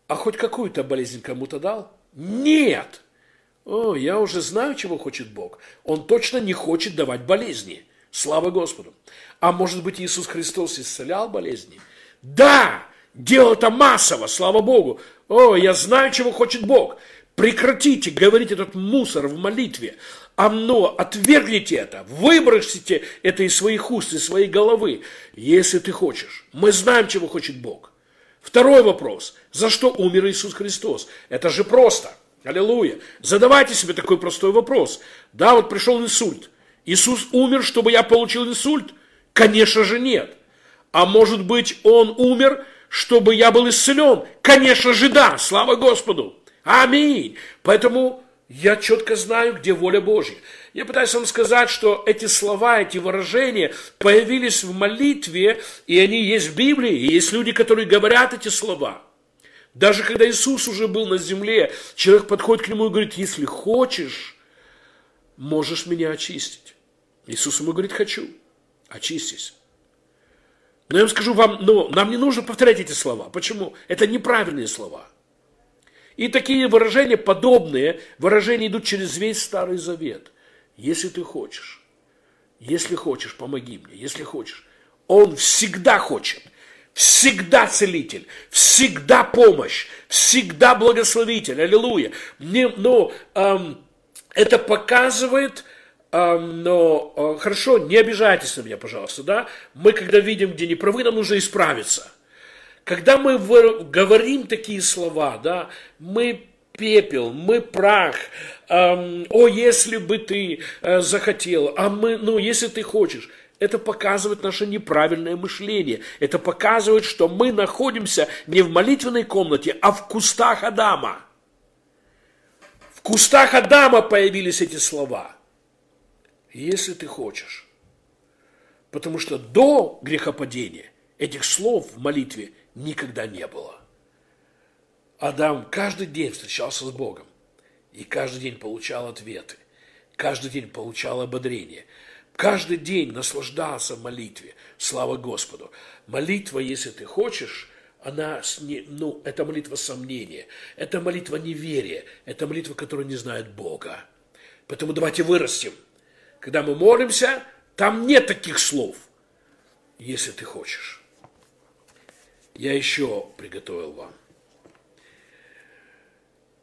А хоть какую-то болезнь кому-то дал? Нет. О, я уже знаю, чего хочет Бог. Он точно не хочет давать болезни. Слава Господу. А может быть, Иисус Христос исцелял болезни? Да, делал это массово, слава Богу. О, я знаю, чего хочет Бог. Прекратите говорить этот мусор в молитве. Оно, отвергните это, выбросите это из своих уст, из своей головы, если ты хочешь. Мы знаем, чего хочет Бог. Второй вопрос. За что умер Иисус Христос? Это же просто. Аллилуйя. Задавайте себе такой простой вопрос. Да, вот пришел инсульт. Иисус умер, чтобы я получил инсульт? Конечно же нет. А может быть, Он умер, чтобы я был исцелен? Конечно же да. Слава Господу. Аминь. Поэтому я четко знаю, где воля Божья. Я пытаюсь вам сказать, что эти слова, эти выражения появились в молитве, и они есть в Библии, и есть люди, которые говорят эти слова. Даже когда Иисус уже был на земле, человек подходит к нему и говорит, если хочешь, можешь меня очистить. Иисус ему говорит, хочу, очистись. Но я вам скажу вам, но нам не нужно повторять эти слова. Почему? Это неправильные слова. И такие выражения, подобные выражения идут через весь Старый Завет. Если ты хочешь, если хочешь, помоги мне, если хочешь. Он всегда хочет, всегда целитель, всегда помощь, всегда благословитель. Аллилуйя. Мне, но эм, это показывает, эм, но э, хорошо, не обижайтесь на меня, пожалуйста, да. Мы когда видим, где неправы, нам нужно исправиться. Когда мы говорим такие слова, да, мы пепел, мы прах, эм, о, если бы ты э, захотел, а мы, ну, если ты хочешь, это показывает наше неправильное мышление. Это показывает, что мы находимся не в молитвенной комнате, а в кустах Адама. В кустах Адама появились эти слова. Если ты хочешь. Потому что до грехопадения этих слов в молитве никогда не было. Адам каждый день встречался с Богом и каждый день получал ответы, каждый день получал ободрение, каждый день наслаждался молитве. Слава Господу! Молитва, если ты хочешь, она, ну, это молитва сомнения, это молитва неверия, это молитва, которая не знает Бога. Поэтому давайте вырастем. Когда мы молимся, там нет таких слов, если ты хочешь я еще приготовил вам.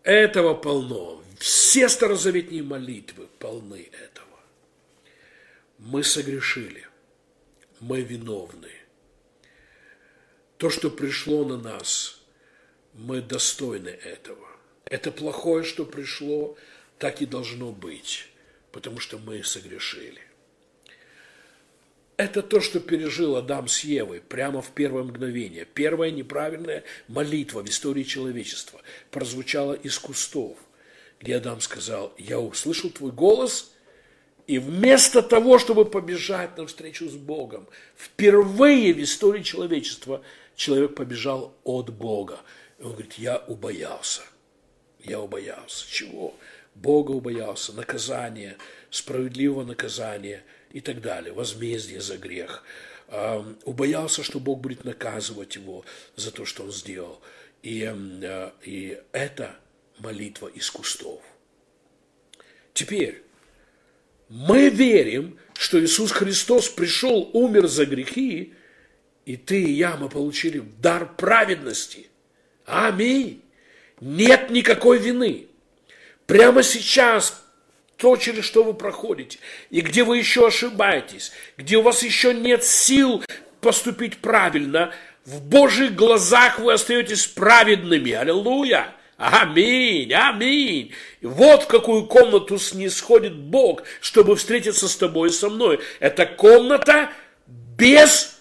Этого полно. Все старозаветные молитвы полны этого. Мы согрешили. Мы виновны. То, что пришло на нас, мы достойны этого. Это плохое, что пришло, так и должно быть, потому что мы согрешили. Это то, что пережил Адам с Евой прямо в первое мгновение. Первая неправильная молитва в истории человечества прозвучала из кустов, где Адам сказал, я услышал твой голос, и вместо того, чтобы побежать навстречу с Богом, впервые в истории человечества человек побежал от Бога. И он говорит, я убоялся. Я убоялся. Чего? Бога убоялся, наказания, справедливого наказания и так далее, возмездие за грех. Убоялся, что Бог будет наказывать его за то, что он сделал. И, э, и это молитва из кустов. Теперь, мы верим, что Иисус Христос пришел, умер за грехи, и ты и я, мы получили дар праведности. Аминь. Нет никакой вины. Прямо сейчас то, через что вы проходите, и где вы еще ошибаетесь, где у вас еще нет сил поступить правильно, в Божьих глазах вы остаетесь праведными. Аллилуйя! Аминь, аминь. Вот в какую комнату снисходит Бог, чтобы встретиться с тобой и со мной. Это комната без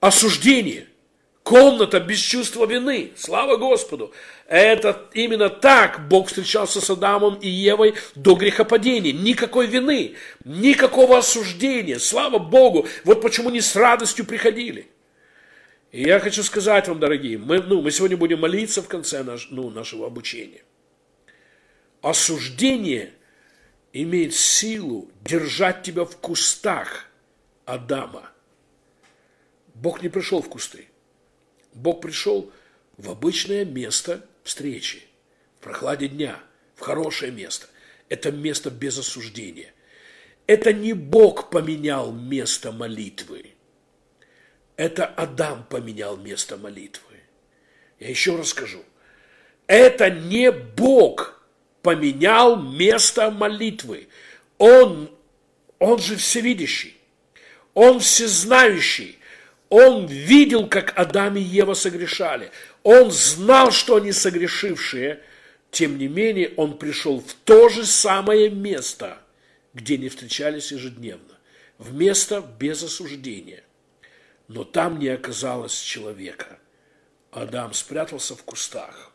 осуждения. Комната без чувства вины. Слава Господу. Это именно так Бог встречался с Адамом и Евой до грехопадения. Никакой вины, никакого осуждения. Слава Богу. Вот почему они с радостью приходили. И я хочу сказать вам, дорогие, мы, ну, мы сегодня будем молиться в конце наш, ну, нашего обучения. Осуждение имеет силу держать тебя в кустах Адама. Бог не пришел в кусты. Бог пришел в обычное место встречи, в прохладе дня, в хорошее место. Это место без осуждения. Это не Бог поменял место молитвы. Это Адам поменял место молитвы. Я еще раз скажу. Это не Бог поменял место молитвы. Он, он же всевидящий. Он всезнающий. Он видел, как Адам и Ева согрешали. Он знал, что они согрешившие. Тем не менее, он пришел в то же самое место, где не встречались ежедневно. В место без осуждения – но там не оказалось человека. Адам спрятался в кустах.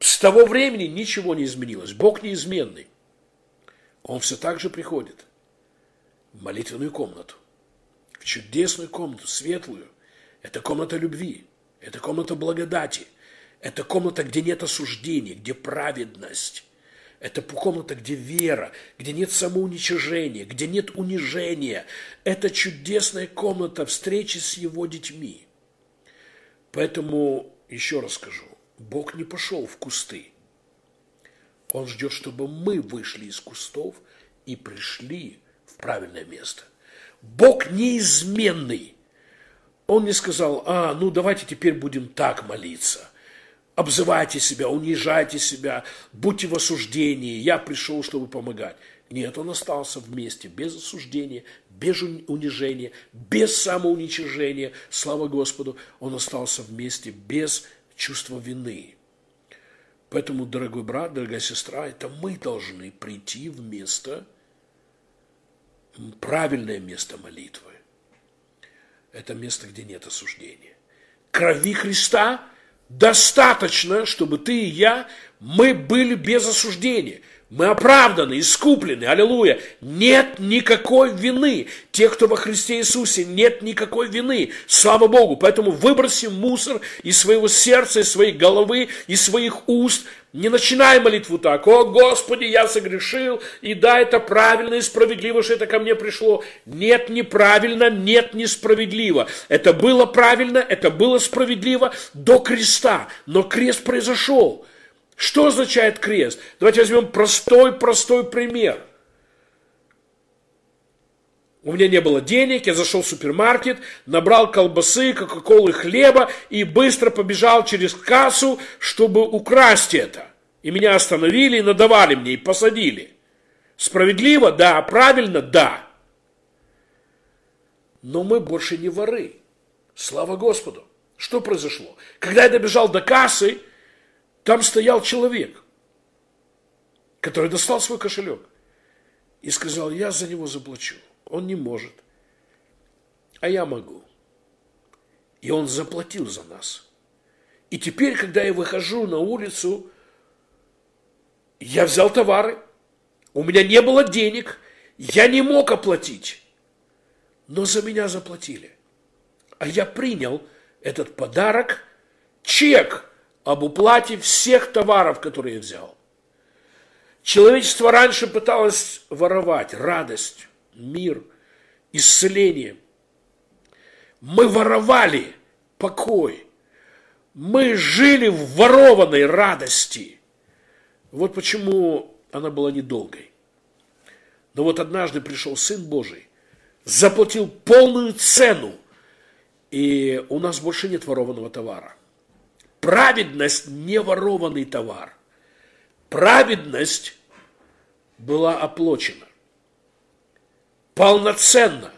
С того времени ничего не изменилось. Бог неизменный. Он все так же приходит в молитвенную комнату, в чудесную комнату, светлую. Это комната любви, это комната благодати, это комната, где нет осуждения, где праведность. Это комната, где вера, где нет самоуничижения, где нет унижения. Это чудесная комната встречи с его детьми. Поэтому, еще раз скажу, Бог не пошел в кусты. Он ждет, чтобы мы вышли из кустов и пришли в правильное место. Бог неизменный. Он не сказал, а, ну давайте теперь будем так молиться обзывайте себя, унижайте себя, будьте в осуждении, я пришел, чтобы помогать. Нет, он остался вместе, без осуждения, без унижения, без самоуничижения. Слава Господу, он остался вместе без чувства вины. Поэтому, дорогой брат, дорогая сестра, это мы должны прийти в место, правильное место молитвы. Это место, где нет осуждения. Крови Христа достаточно, чтобы ты и я, мы были без осуждения. Мы оправданы, искуплены, аллилуйя. Нет никакой вины. Те, кто во Христе Иисусе, нет никакой вины. Слава Богу. Поэтому выбросим мусор из своего сердца, из своей головы, из своих уст. Не начинай молитву так. О, Господи, я согрешил. И да, это правильно и справедливо, что это ко мне пришло. Нет, неправильно, нет, несправедливо. Это было правильно, это было справедливо до креста. Но крест произошел. Что означает крест? Давайте возьмем простой-простой пример. У меня не было денег, я зашел в супермаркет, набрал колбасы, кока-колы, хлеба и быстро побежал через кассу, чтобы украсть это. И меня остановили, и надавали мне, и посадили. Справедливо? Да. Правильно? Да. Но мы больше не воры. Слава Господу. Что произошло? Когда я добежал до кассы, там стоял человек, который достал свой кошелек и сказал, я за него заплачу. Он не может. а я могу. И он заплатил за нас. И теперь, когда я выхожу на улицу, я взял товары, у меня не было денег, я не мог оплатить, но за меня заплатили. А я принял этот подарок, чек об уплате всех товаров, которые я взял. Человечество раньше пыталось воровать радость, мир, исцеление. Мы воровали покой. Мы жили в ворованной радости. Вот почему она была недолгой. Но вот однажды пришел Сын Божий, заплатил полную цену, и у нас больше нет ворованного товара. Праведность не ворованный товар. Праведность была оплачена. Полноценно.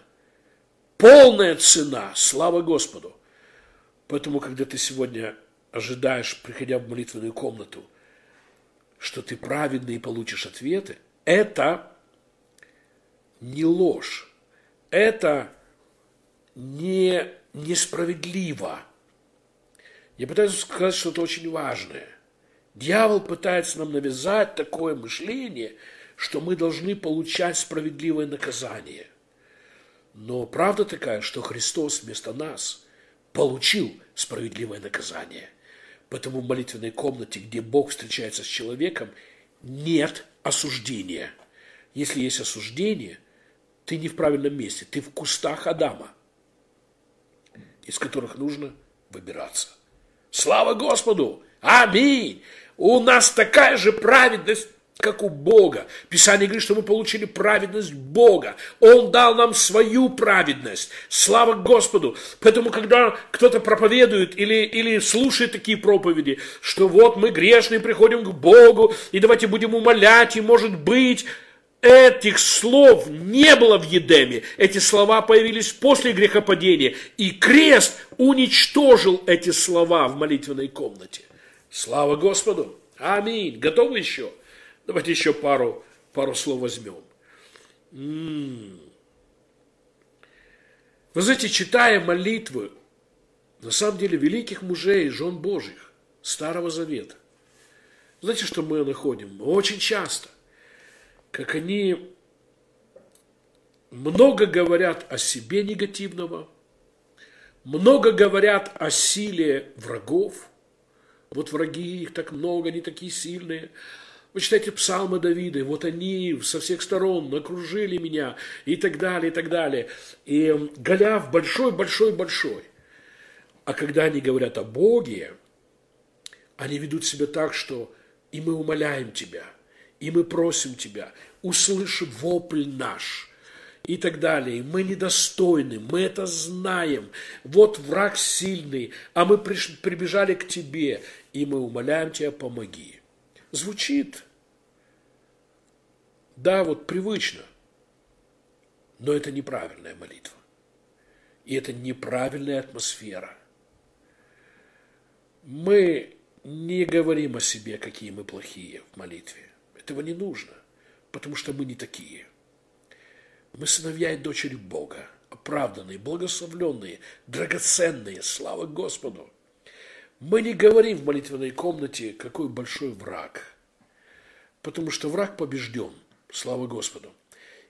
Полная цена. Слава Господу. Поэтому, когда ты сегодня ожидаешь, приходя в молитвенную комнату, что ты праведный и получишь ответы, это не ложь. Это не несправедливо. Я пытаюсь сказать что-то очень важное. Дьявол пытается нам навязать такое мышление, что мы должны получать справедливое наказание. Но правда такая, что Христос вместо нас получил справедливое наказание. Поэтому в молитвенной комнате, где Бог встречается с человеком, нет осуждения. Если есть осуждение, ты не в правильном месте, ты в кустах Адама, из которых нужно выбираться. Слава Господу! Аминь! У нас такая же праведность, как у Бога. Писание говорит, что мы получили праведность Бога. Он дал нам свою праведность. Слава Господу. Поэтому, когда кто-то проповедует или, или слушает такие проповеди, что вот мы грешные приходим к Богу, и давайте будем умолять, и может быть, Этих слов не было в Едеме. Эти слова появились после грехопадения. И крест уничтожил эти слова в молитвенной комнате. Слава Господу! Аминь! Готовы еще? Давайте еще пару, пару слов возьмем. Вы знаете, читая молитвы, на самом деле, великих мужей, жен Божьих, Старого Завета, знаете, что мы находим? Очень часто как они много говорят о себе негативного, много говорят о силе врагов. Вот враги, их так много, они такие сильные. Вы читаете псалмы Давида, вот они со всех сторон окружили меня и так далее, и так далее. И Голиаф большой, большой, большой. А когда они говорят о Боге, они ведут себя так, что и мы умоляем тебя – и мы просим Тебя, услыши вопль наш, и так далее. Мы недостойны, мы это знаем. Вот враг сильный, а мы прибежали к Тебе, и мы умоляем Тебя, помоги. Звучит, да, вот привычно, но это неправильная молитва. И это неправильная атмосфера. Мы не говорим о себе, какие мы плохие в молитве. Этого не нужно, потому что мы не такие. Мы сыновья и дочери Бога, оправданные, благословленные, драгоценные, слава Господу. Мы не говорим в молитвенной комнате, какой большой враг, потому что враг побежден, слава Господу.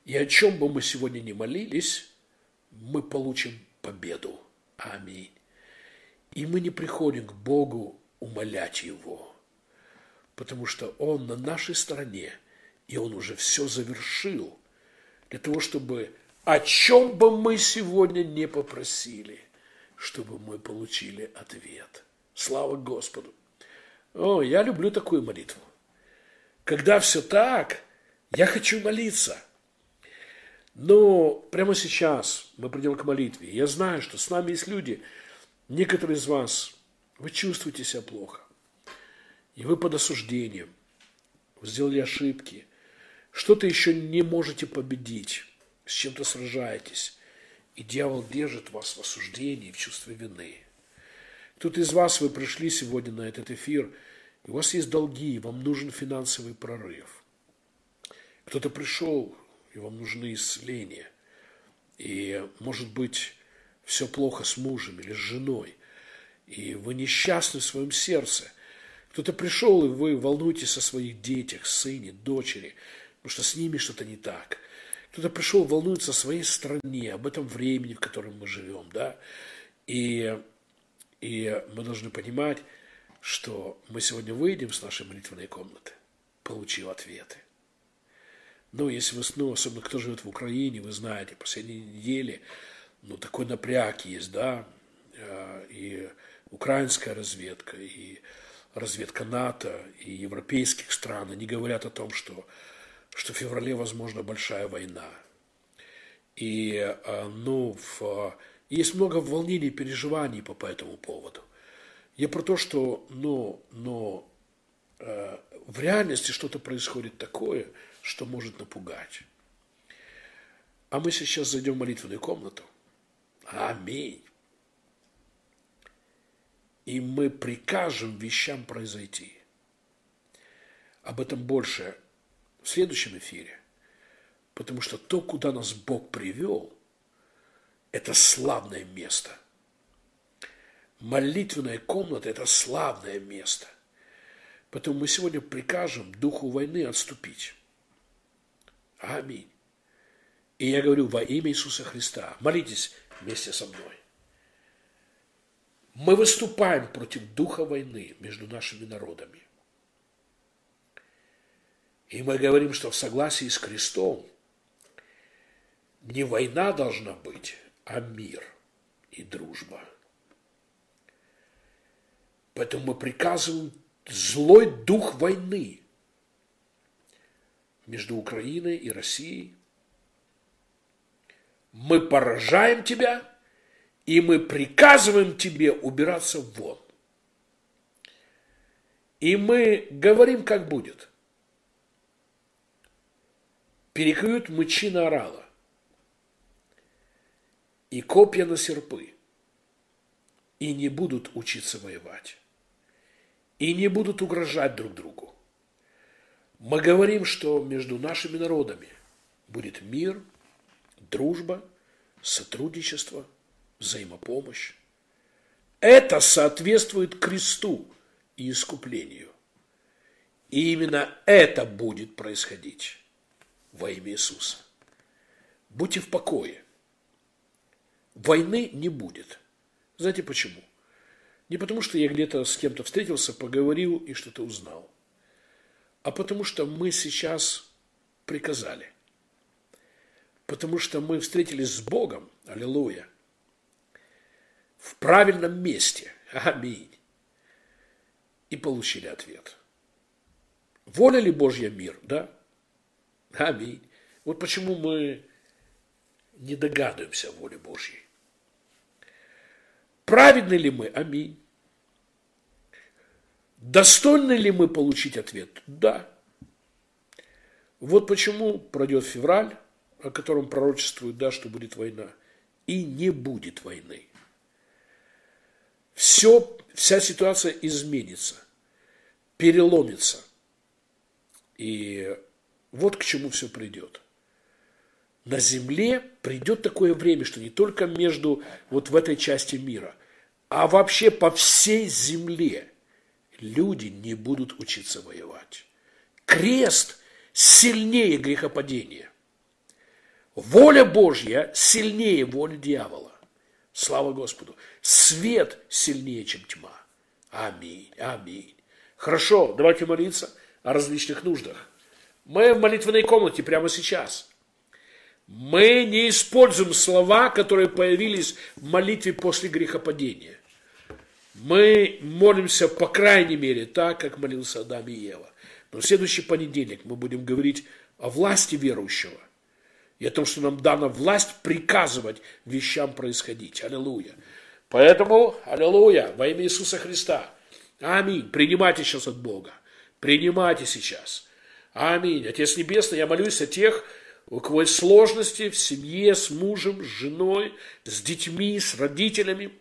И о чем бы мы сегодня ни молились, мы получим победу. Аминь. И мы не приходим к Богу умолять Его – потому что Он на нашей стороне, и Он уже все завершил для того, чтобы о чем бы мы сегодня не попросили, чтобы мы получили ответ. Слава Господу! О, я люблю такую молитву. Когда все так, я хочу молиться. Но прямо сейчас мы придем к молитве. Я знаю, что с нами есть люди, некоторые из вас, вы чувствуете себя плохо и вы под осуждением, вы сделали ошибки, что-то еще не можете победить, с чем-то сражаетесь, и дьявол держит вас в осуждении, в чувстве вины. Кто-то из вас, вы пришли сегодня на этот эфир, и у вас есть долги, и вам нужен финансовый прорыв. Кто-то пришел, и вам нужны исцеления. И, может быть, все плохо с мужем или с женой, и вы несчастны в своем сердце. Кто-то пришел, и вы волнуетесь о своих детях, сыне, дочери, потому что с ними что-то не так. Кто-то пришел, волнуется о своей стране, об этом времени, в котором мы живем, да. И, и мы должны понимать, что мы сегодня выйдем с нашей молитвенной комнаты, получив ответы. Но если вы снова, особенно кто живет в Украине, вы знаете, последние недели, ну, такой напряг есть, да, э, и украинская разведка, и разведка НАТО, и европейских стран, они говорят о том, что, что в феврале, возможно, большая война. И, э, ну, в, есть много волнений переживаний по, по этому поводу. Я про то, что, ну, но э, в реальности что-то происходит такое – что может напугать. А мы сейчас зайдем в молитвенную комнату. Аминь. И мы прикажем вещам произойти. Об этом больше в следующем эфире. Потому что то, куда нас Бог привел, это славное место. Молитвенная комната – это славное место. Поэтому мы сегодня прикажем духу войны отступить. Аминь. И я говорю во имя Иисуса Христа, молитесь вместе со мной. Мы выступаем против духа войны между нашими народами. И мы говорим, что в согласии с Христом не война должна быть, а мир и дружба. Поэтому мы приказываем злой дух войны между Украиной и Россией. Мы поражаем тебя, и мы приказываем тебе убираться вон. И мы говорим, как будет. Перекуют мычи на орала. И копья на серпы, и не будут учиться воевать, и не будут угрожать друг другу. Мы говорим, что между нашими народами будет мир, дружба, сотрудничество, взаимопомощь. Это соответствует кресту и искуплению. И именно это будет происходить во имя Иисуса. Будьте в покое. Войны не будет. Знаете почему? Не потому, что я где-то с кем-то встретился, поговорил и что-то узнал а потому что мы сейчас приказали. Потому что мы встретились с Богом, аллилуйя, в правильном месте, аминь, и получили ответ. Воля ли Божья мир, да? Аминь. Вот почему мы не догадываемся о воле Божьей. Праведны ли мы? Аминь. Достойны ли мы получить ответ? Да. Вот почему пройдет февраль, о котором пророчествуют, да, что будет война, и не будет войны. Все, вся ситуация изменится, переломится. И вот к чему все придет. На Земле придет такое время, что не только между вот в этой части мира, а вообще по всей Земле – люди не будут учиться воевать. Крест сильнее грехопадения. Воля Божья сильнее воли дьявола. Слава Господу. Свет сильнее, чем тьма. Аминь, аминь. Хорошо, давайте молиться о различных нуждах. Мы в молитвенной комнате прямо сейчас. Мы не используем слова, которые появились в молитве после грехопадения. Мы молимся, по крайней мере, так, как молился Адам и Ева. Но в следующий понедельник мы будем говорить о власти верующего и о том, что нам дана власть приказывать вещам происходить. Аллилуйя. Поэтому, аллилуйя, во имя Иисуса Христа. Аминь. Принимайте сейчас от Бога. Принимайте сейчас. Аминь. Отец Небесный, я молюсь о тех, у кого есть сложности в семье, с мужем, с женой, с детьми, с родителями.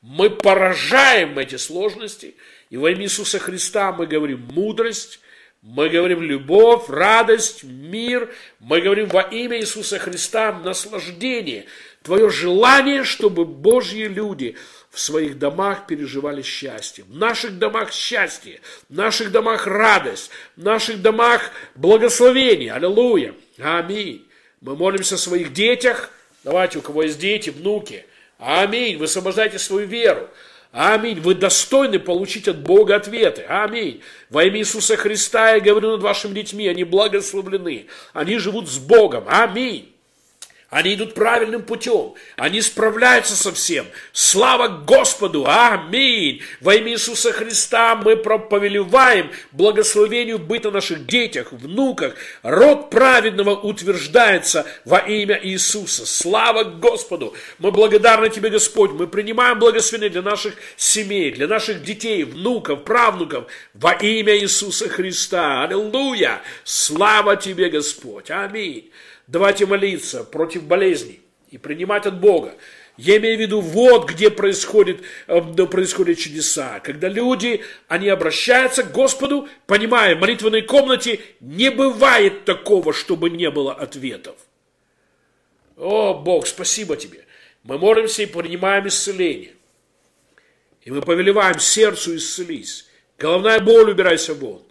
Мы поражаем эти сложности, и во имя Иисуса Христа мы говорим мудрость, Мы говорим любовь, радость, мир. Мы говорим во имя Иисуса Христа наслаждение. Твое желание, чтобы Божьи люди в своих домах переживали счастье. В наших домах счастье, в наших домах радость, в наших домах благословение. Аллилуйя. Аминь. Мы молимся о своих детях. Давайте, у кого есть дети, внуки. Аминь. Высвобождайте свою веру. Аминь. Вы достойны получить от Бога ответы. Аминь. Во имя Иисуса Христа я говорю над вашими детьми. Они благословлены. Они живут с Богом. Аминь. Они идут правильным путем. Они справляются со всем. Слава Господу! Аминь! Во имя Иисуса Христа мы повелеваем благословению быта наших детях, внуках. Род праведного утверждается во имя Иисуса. Слава Господу! Мы благодарны Тебе, Господь. Мы принимаем благословение для наших семей, для наших детей, внуков, правнуков во имя Иисуса Христа. Аллилуйя! Слава Тебе, Господь! Аминь! Давайте молиться против болезней и принимать от Бога. Я имею в виду, вот где происходит, э, происходят чудеса. Когда люди, они обращаются к Господу, понимая, в молитвенной комнате не бывает такого, чтобы не было ответов. О, Бог, спасибо тебе. Мы молимся и принимаем исцеление. И мы повелеваем сердцу исцелись. Головная боль убирайся вон.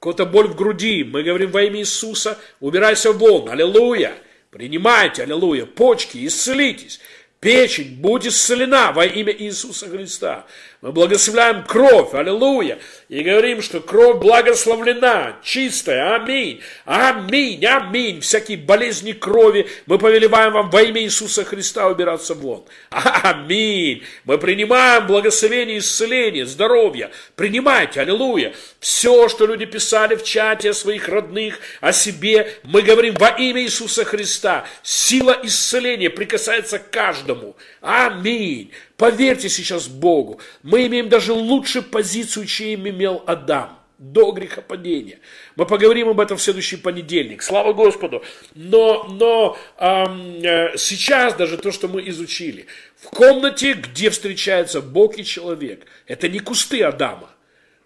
Какая-то боль в груди. Мы говорим во имя Иисуса, убирайся вон. Аллилуйя. Принимайте, аллилуйя. Почки, исцелитесь. Печень, будь исцелена во имя Иисуса Христа. Мы благословляем кровь, аллилуйя, и говорим, что кровь благословлена, чистая, аминь, аминь, аминь. Всякие болезни крови мы повелеваем вам во имя Иисуса Христа убираться вон. Аминь. Мы принимаем благословение, исцеление, здоровье. Принимайте, аллилуйя. Все, что люди писали в чате о своих родных, о себе, мы говорим во имя Иисуса Христа. Сила исцеления прикасается к каждому. Аминь. Поверьте сейчас Богу, мы имеем даже лучшую позицию, чем имел Адам до грехопадения. Мы поговорим об этом в следующий понедельник. Слава Господу. Но, но эм, сейчас даже то, что мы изучили, в комнате, где встречается Бог и человек, это не кусты Адама,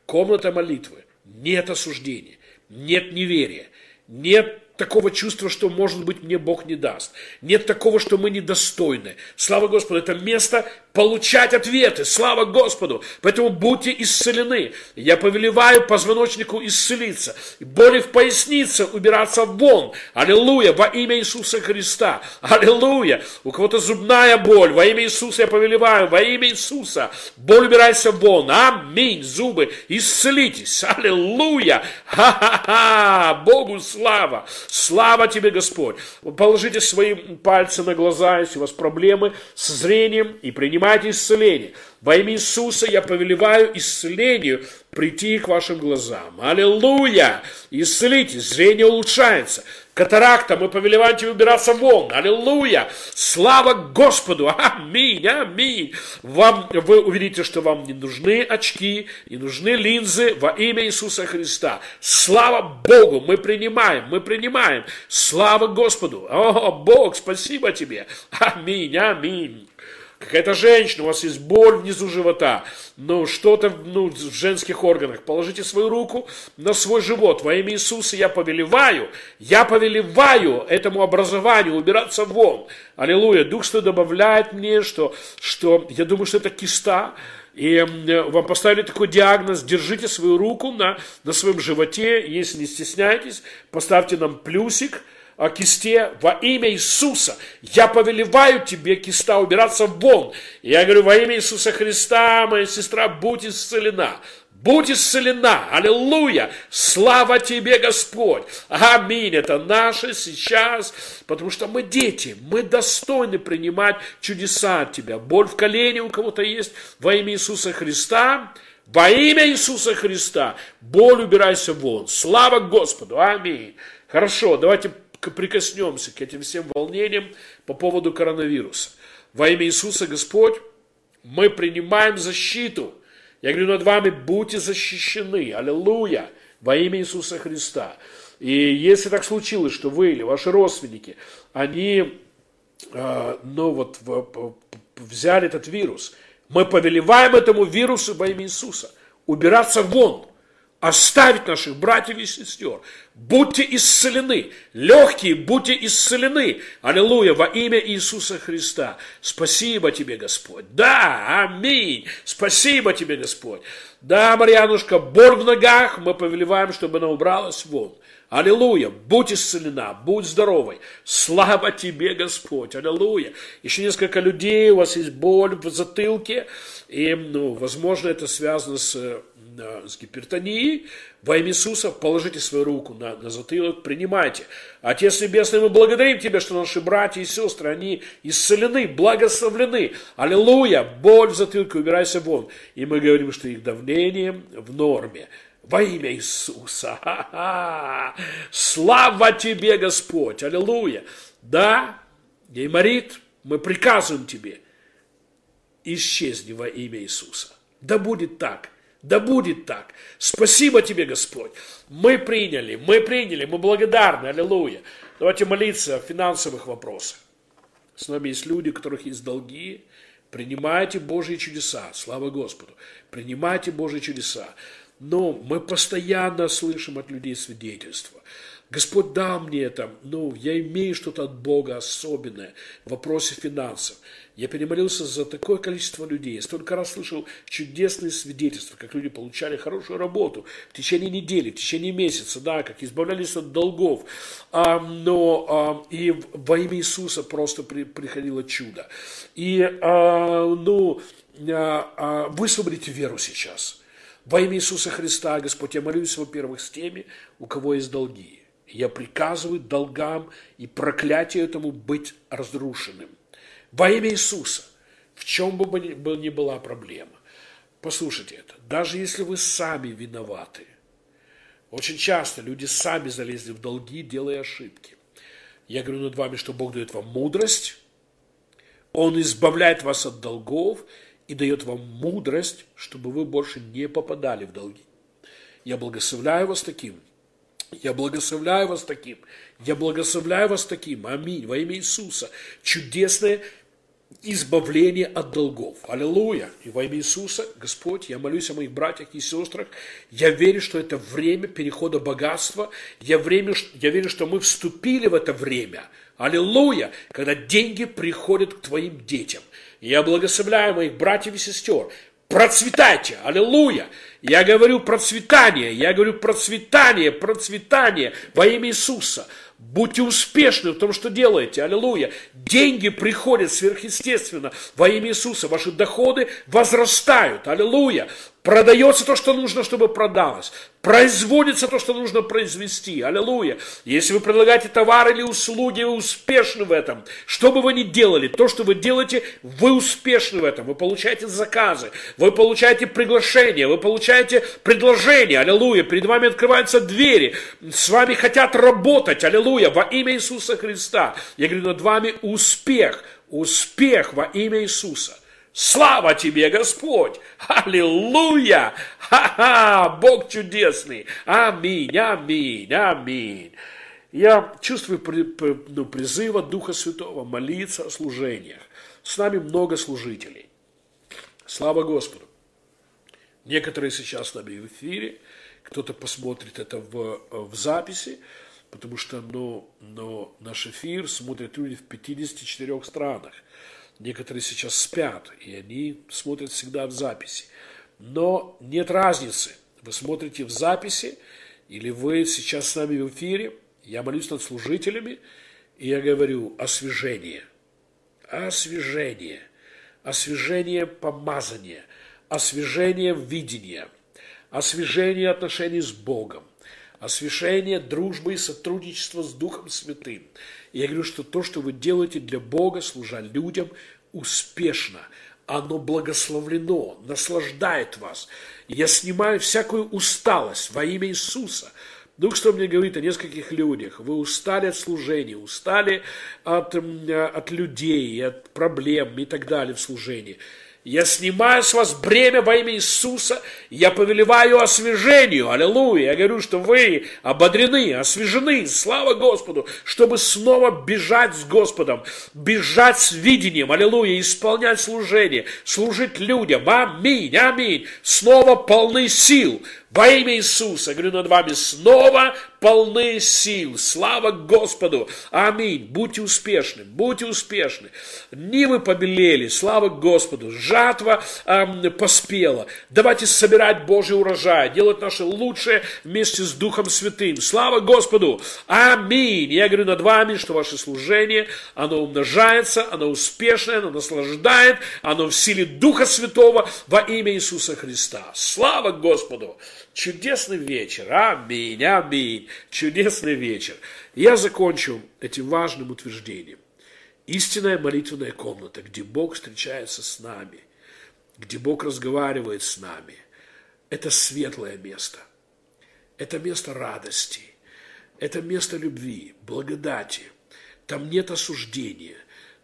комната молитвы, нет осуждения, нет неверия, нет такого чувства, что, может быть, мне Бог не даст. Нет такого, что мы недостойны. Слава Господу, это место получать ответы. Слава Господу. Поэтому будьте исцелены. Я повелеваю позвоночнику исцелиться. Боли в пояснице убираться вон. Аллилуйя. Во имя Иисуса Христа. Аллилуйя. У кого-то зубная боль. Во имя Иисуса я повелеваю. Во имя Иисуса. Боль убирайся вон. Аминь. Зубы. Исцелитесь. Аллилуйя. Ха-ха-ха. Богу слава. Слава тебе, Господь. Положите свои пальцы на глаза, если у вас проблемы с зрением, и принимайте исцеление. Во имя Иисуса я повелеваю исцелению прийти к вашим глазам. Аллилуйя! Исцелитесь, зрение улучшается. Катаракта, мы повелеваем тебе убираться вон. Аллилуйя! Слава Господу! Аминь, аминь! Вам, вы увидите, что вам не нужны очки, не нужны линзы во имя Иисуса Христа. Слава Богу! Мы принимаем, мы принимаем. Слава Господу! О, Бог, спасибо тебе! Аминь, аминь! Какая-то женщина, у вас есть боль внизу живота, ну, что-то ну, в женских органах. Положите свою руку на свой живот. Во имя Иисуса я повелеваю, я повелеваю этому образованию убираться вон. Аллилуйя. Дух что добавляет мне, что, что я думаю, что это киста. И вам поставили такой диагноз, держите свою руку на, на своем животе, если не стесняйтесь, поставьте нам плюсик – о кисте во имя Иисуса. Я повелеваю тебе, киста, убираться вон. Я говорю, во имя Иисуса Христа, моя сестра, будь исцелена. Будь исцелена. Аллилуйя. Слава тебе, Господь. Аминь. Это наше сейчас, потому что мы дети. Мы достойны принимать чудеса от тебя. Боль в колене у кого-то есть во имя Иисуса Христа. Во имя Иисуса Христа. Боль убирайся вон. Слава Господу. Аминь. Хорошо, давайте прикоснемся к этим всем волнениям по поводу коронавируса. Во имя Иисуса Господь, мы принимаем защиту. Я говорю над вами, будьте защищены. Аллилуйя. Во имя Иисуса Христа. И если так случилось, что вы или ваши родственники, они э, ну вот, взяли этот вирус, мы повелеваем этому вирусу во имя Иисуса убираться вон. Оставить наших братьев и сестер. Будьте исцелены. Легкие, будьте исцелены. Аллилуйя, во имя Иисуса Христа. Спасибо тебе, Господь. Да, аминь. Спасибо тебе, Господь. Да, Марьянушка, боль в ногах, мы повелеваем, чтобы она убралась вон. Аллилуйя, будь исцелена, будь здоровой. Слава тебе, Господь, аллилуйя. Еще несколько людей, у вас есть боль в затылке, и, ну, возможно, это связано с, э, с гипертонией. Во имя Иисуса положите свою руку на, на затылок, принимайте. Отец Небесный, мы благодарим Тебя, что наши братья и сестры, они исцелены, благословлены. Аллилуйя, боль в затылке, убирайся вон. И мы говорим, что их давление в норме. Во имя Иисуса. Слава тебе, Господь. Аллилуйя. Да, Геймарит, мы приказываем тебе, исчезни во имя Иисуса. Да будет так. Да будет так. Спасибо тебе, Господь. Мы приняли, мы приняли, мы благодарны. Аллилуйя. Давайте молиться о финансовых вопросах. С нами есть люди, у которых есть долги. Принимайте Божьи чудеса. Слава Господу. Принимайте Божьи чудеса. Но мы постоянно слышим от людей свидетельства. Господь дал мне это, ну, я имею что-то от Бога особенное в вопросе финансов. Я перемолился за такое количество людей. Я столько раз слышал чудесные свидетельства, как люди получали хорошую работу в течение недели, в течение месяца, да, как избавлялись от долгов. А, но а, и во имя Иисуса просто при, приходило чудо. И, а, ну, а, а, высвободите веру сейчас – во имя Иисуса Христа, Господь, я молюсь, во-первых, с теми, у кого есть долги. Я приказываю долгам и проклятию этому быть разрушенным. Во имя Иисуса, в чем бы ни была проблема. Послушайте это. Даже если вы сами виноваты, очень часто люди сами залезли в долги, делая ошибки. Я говорю над вами, что Бог дает вам мудрость, Он избавляет вас от долгов, и дает вам мудрость, чтобы вы больше не попадали в долги. Я благословляю вас таким. Я благословляю вас таким. Я благословляю вас таким. Аминь. Во имя Иисуса. Чудесное избавление от долгов. Аллилуйя. И во имя Иисуса, Господь, я молюсь о моих братьях и сестрах. Я верю, что это время перехода богатства. Я, время, я верю, что мы вступили в это время. Аллилуйя. Когда деньги приходят к твоим детям. Я благословляю моих братьев и сестер. Процветайте, аллилуйя. Я говорю процветание, я говорю процветание, процветание во имя Иисуса. Будьте успешны в том, что делаете. Аллилуйя. Деньги приходят сверхъестественно во имя Иисуса. Ваши доходы возрастают. Аллилуйя. Продается то, что нужно, чтобы продалось. Производится то, что нужно произвести. Аллилуйя. Если вы предлагаете товар или услуги, вы успешны в этом. Что бы вы ни делали, то, что вы делаете, вы успешны в этом. Вы получаете заказы, вы получаете приглашения, вы получаете предложения. Аллилуйя. Перед вами открываются двери. С вами хотят работать. Аллилуйя. Во имя Иисуса Христа. Я говорю, над вами успех. Успех во имя Иисуса. Слава тебе, Господь! Аллилуйя! Ха-ха! Бог чудесный! Аминь, аминь, аминь. Я чувствую при, при, ну, призыва Духа Святого молиться о служениях. С нами много служителей. Слава Господу. Некоторые сейчас с нами в эфире, кто-то посмотрит это в, в записи, потому что ну, но наш эфир смотрят люди в 54 странах. Некоторые сейчас спят, и они смотрят всегда в записи. Но нет разницы. Вы смотрите в записи, или вы сейчас с нами в эфире. Я молюсь над служителями, и я говорю освежение. Освежение. Освежение помазания. Освежение видения. Освежение отношений с Богом освящение, дружбы и сотрудничество с Духом Святым. Я говорю, что то, что вы делаете для Бога, служа людям, успешно, оно благословлено, наслаждает вас. Я снимаю всякую усталость во имя Иисуса. Дух что мне говорит о нескольких людях. Вы устали от служения, устали от, от людей, от проблем и так далее в служении. Я снимаю с вас бремя во имя Иисуса, я повелеваю освежению, аллилуйя. Я говорю, что вы ободрены, освежены, слава Господу, чтобы снова бежать с Господом, бежать с видением, аллилуйя, исполнять служение, служить людям, аминь, аминь. Снова полны сил Во имя Иисуса, говорю над вами, снова полны сил. Слава Господу. Аминь. Будьте успешны, будьте успешны. Нивы побелели, слава Господу. Жатва эм, поспела. Давайте собирать Божий урожай, делать наше лучшее вместе с Духом Святым. Слава Господу. Аминь. Я говорю над вами, что ваше служение, оно умножается, оно успешное, оно наслаждает, оно в силе Духа Святого во имя Иисуса Христа. Слава Господу. Чудесный вечер. Аминь, аминь. Чудесный вечер. Я закончу этим важным утверждением. Истинная молитвенная комната, где Бог встречается с нами, где Бог разговаривает с нами, это светлое место. Это место радости. Это место любви, благодати. Там нет осуждения.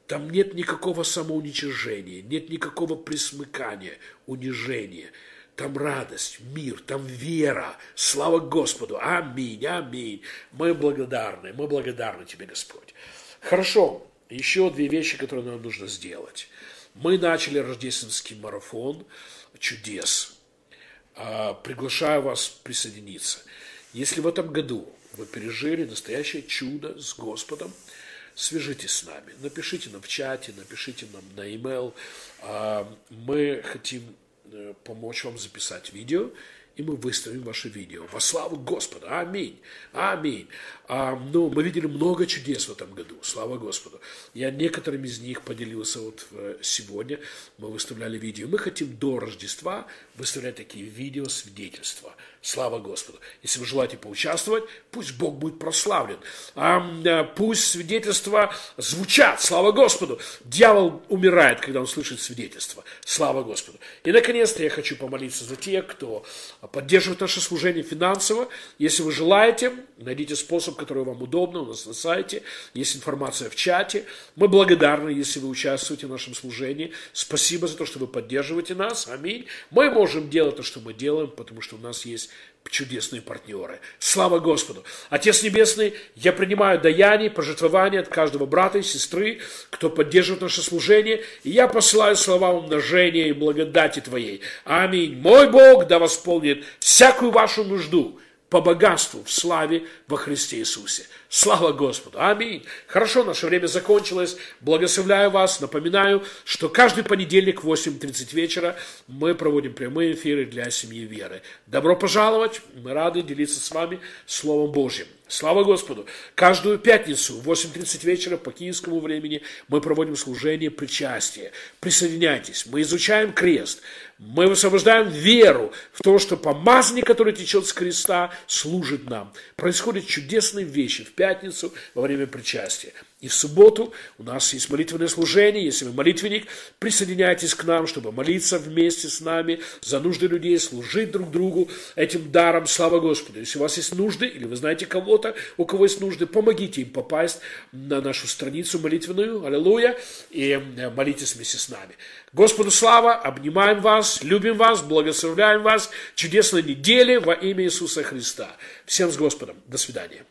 Там нет никакого самоуничижения, нет никакого присмыкания, унижения – там радость, мир, там вера. Слава Господу. Аминь, аминь. Мы благодарны, мы благодарны Тебе, Господь. Хорошо, еще две вещи, которые нам нужно сделать. Мы начали рождественский марафон чудес. А, приглашаю вас присоединиться. Если в этом году вы пережили настоящее чудо с Господом, свяжитесь с нами. Напишите нам в чате, напишите нам на e-mail. А, мы хотим помочь вам записать видео, и мы выставим ваше видео. Во славу Господа. Аминь. Аминь. А, ну, мы видели много чудес в этом году. Слава Господу. Я некоторыми из них поделился вот э, сегодня. Мы выставляли видео. Мы хотим до Рождества выставлять такие видео свидетельства. Слава Господу. Если вы желаете поучаствовать, пусть Бог будет прославлен. А, э, пусть свидетельства звучат. Слава Господу. Дьявол умирает, когда он слышит свидетельства. Слава Господу. И, наконец-то, я хочу помолиться за тех, кто поддерживает наше служение финансово. Если вы желаете, найдите способ, который вам удобно, у нас на сайте, есть информация в чате. Мы благодарны, если вы участвуете в нашем служении. Спасибо за то, что вы поддерживаете нас. Аминь. Мы можем делать то, что мы делаем, потому что у нас есть чудесные партнеры. Слава Господу! Отец Небесный, я принимаю даяние, пожертвования от каждого брата и сестры, кто поддерживает наше служение, и я посылаю слова умножения и благодати Твоей. Аминь. Мой Бог да восполнит всякую вашу нужду по богатству в славе во Христе Иисусе. Слава Господу! Аминь! Хорошо, наше время закончилось. Благословляю вас. Напоминаю, что каждый понедельник в 8.30 вечера мы проводим прямые эфиры для семьи веры. Добро пожаловать! Мы рады делиться с вами Словом Божьим. Слава Господу! Каждую пятницу в 8.30 вечера по киевскому времени мы проводим служение причастия. Присоединяйтесь. Мы изучаем крест. Мы высвобождаем веру в то, что помазание, которое течет с креста, служит нам. Происходят чудесные вещи в пятницу во время причастия. И в субботу у нас есть молитвенное служение. Если вы молитвенник, присоединяйтесь к нам, чтобы молиться вместе с нами за нужды людей, служить друг другу этим даром. Слава Господу. Если у вас есть нужды, или вы знаете кого-то, у кого есть нужды, помогите им попасть на нашу страницу молитвенную. Аллилуйя. И э, молитесь вместе с нами. Господу слава, обнимаем вас, любим вас, благословляем вас. Чудесной недели во имя Иисуса Христа. Всем с Господом. До свидания.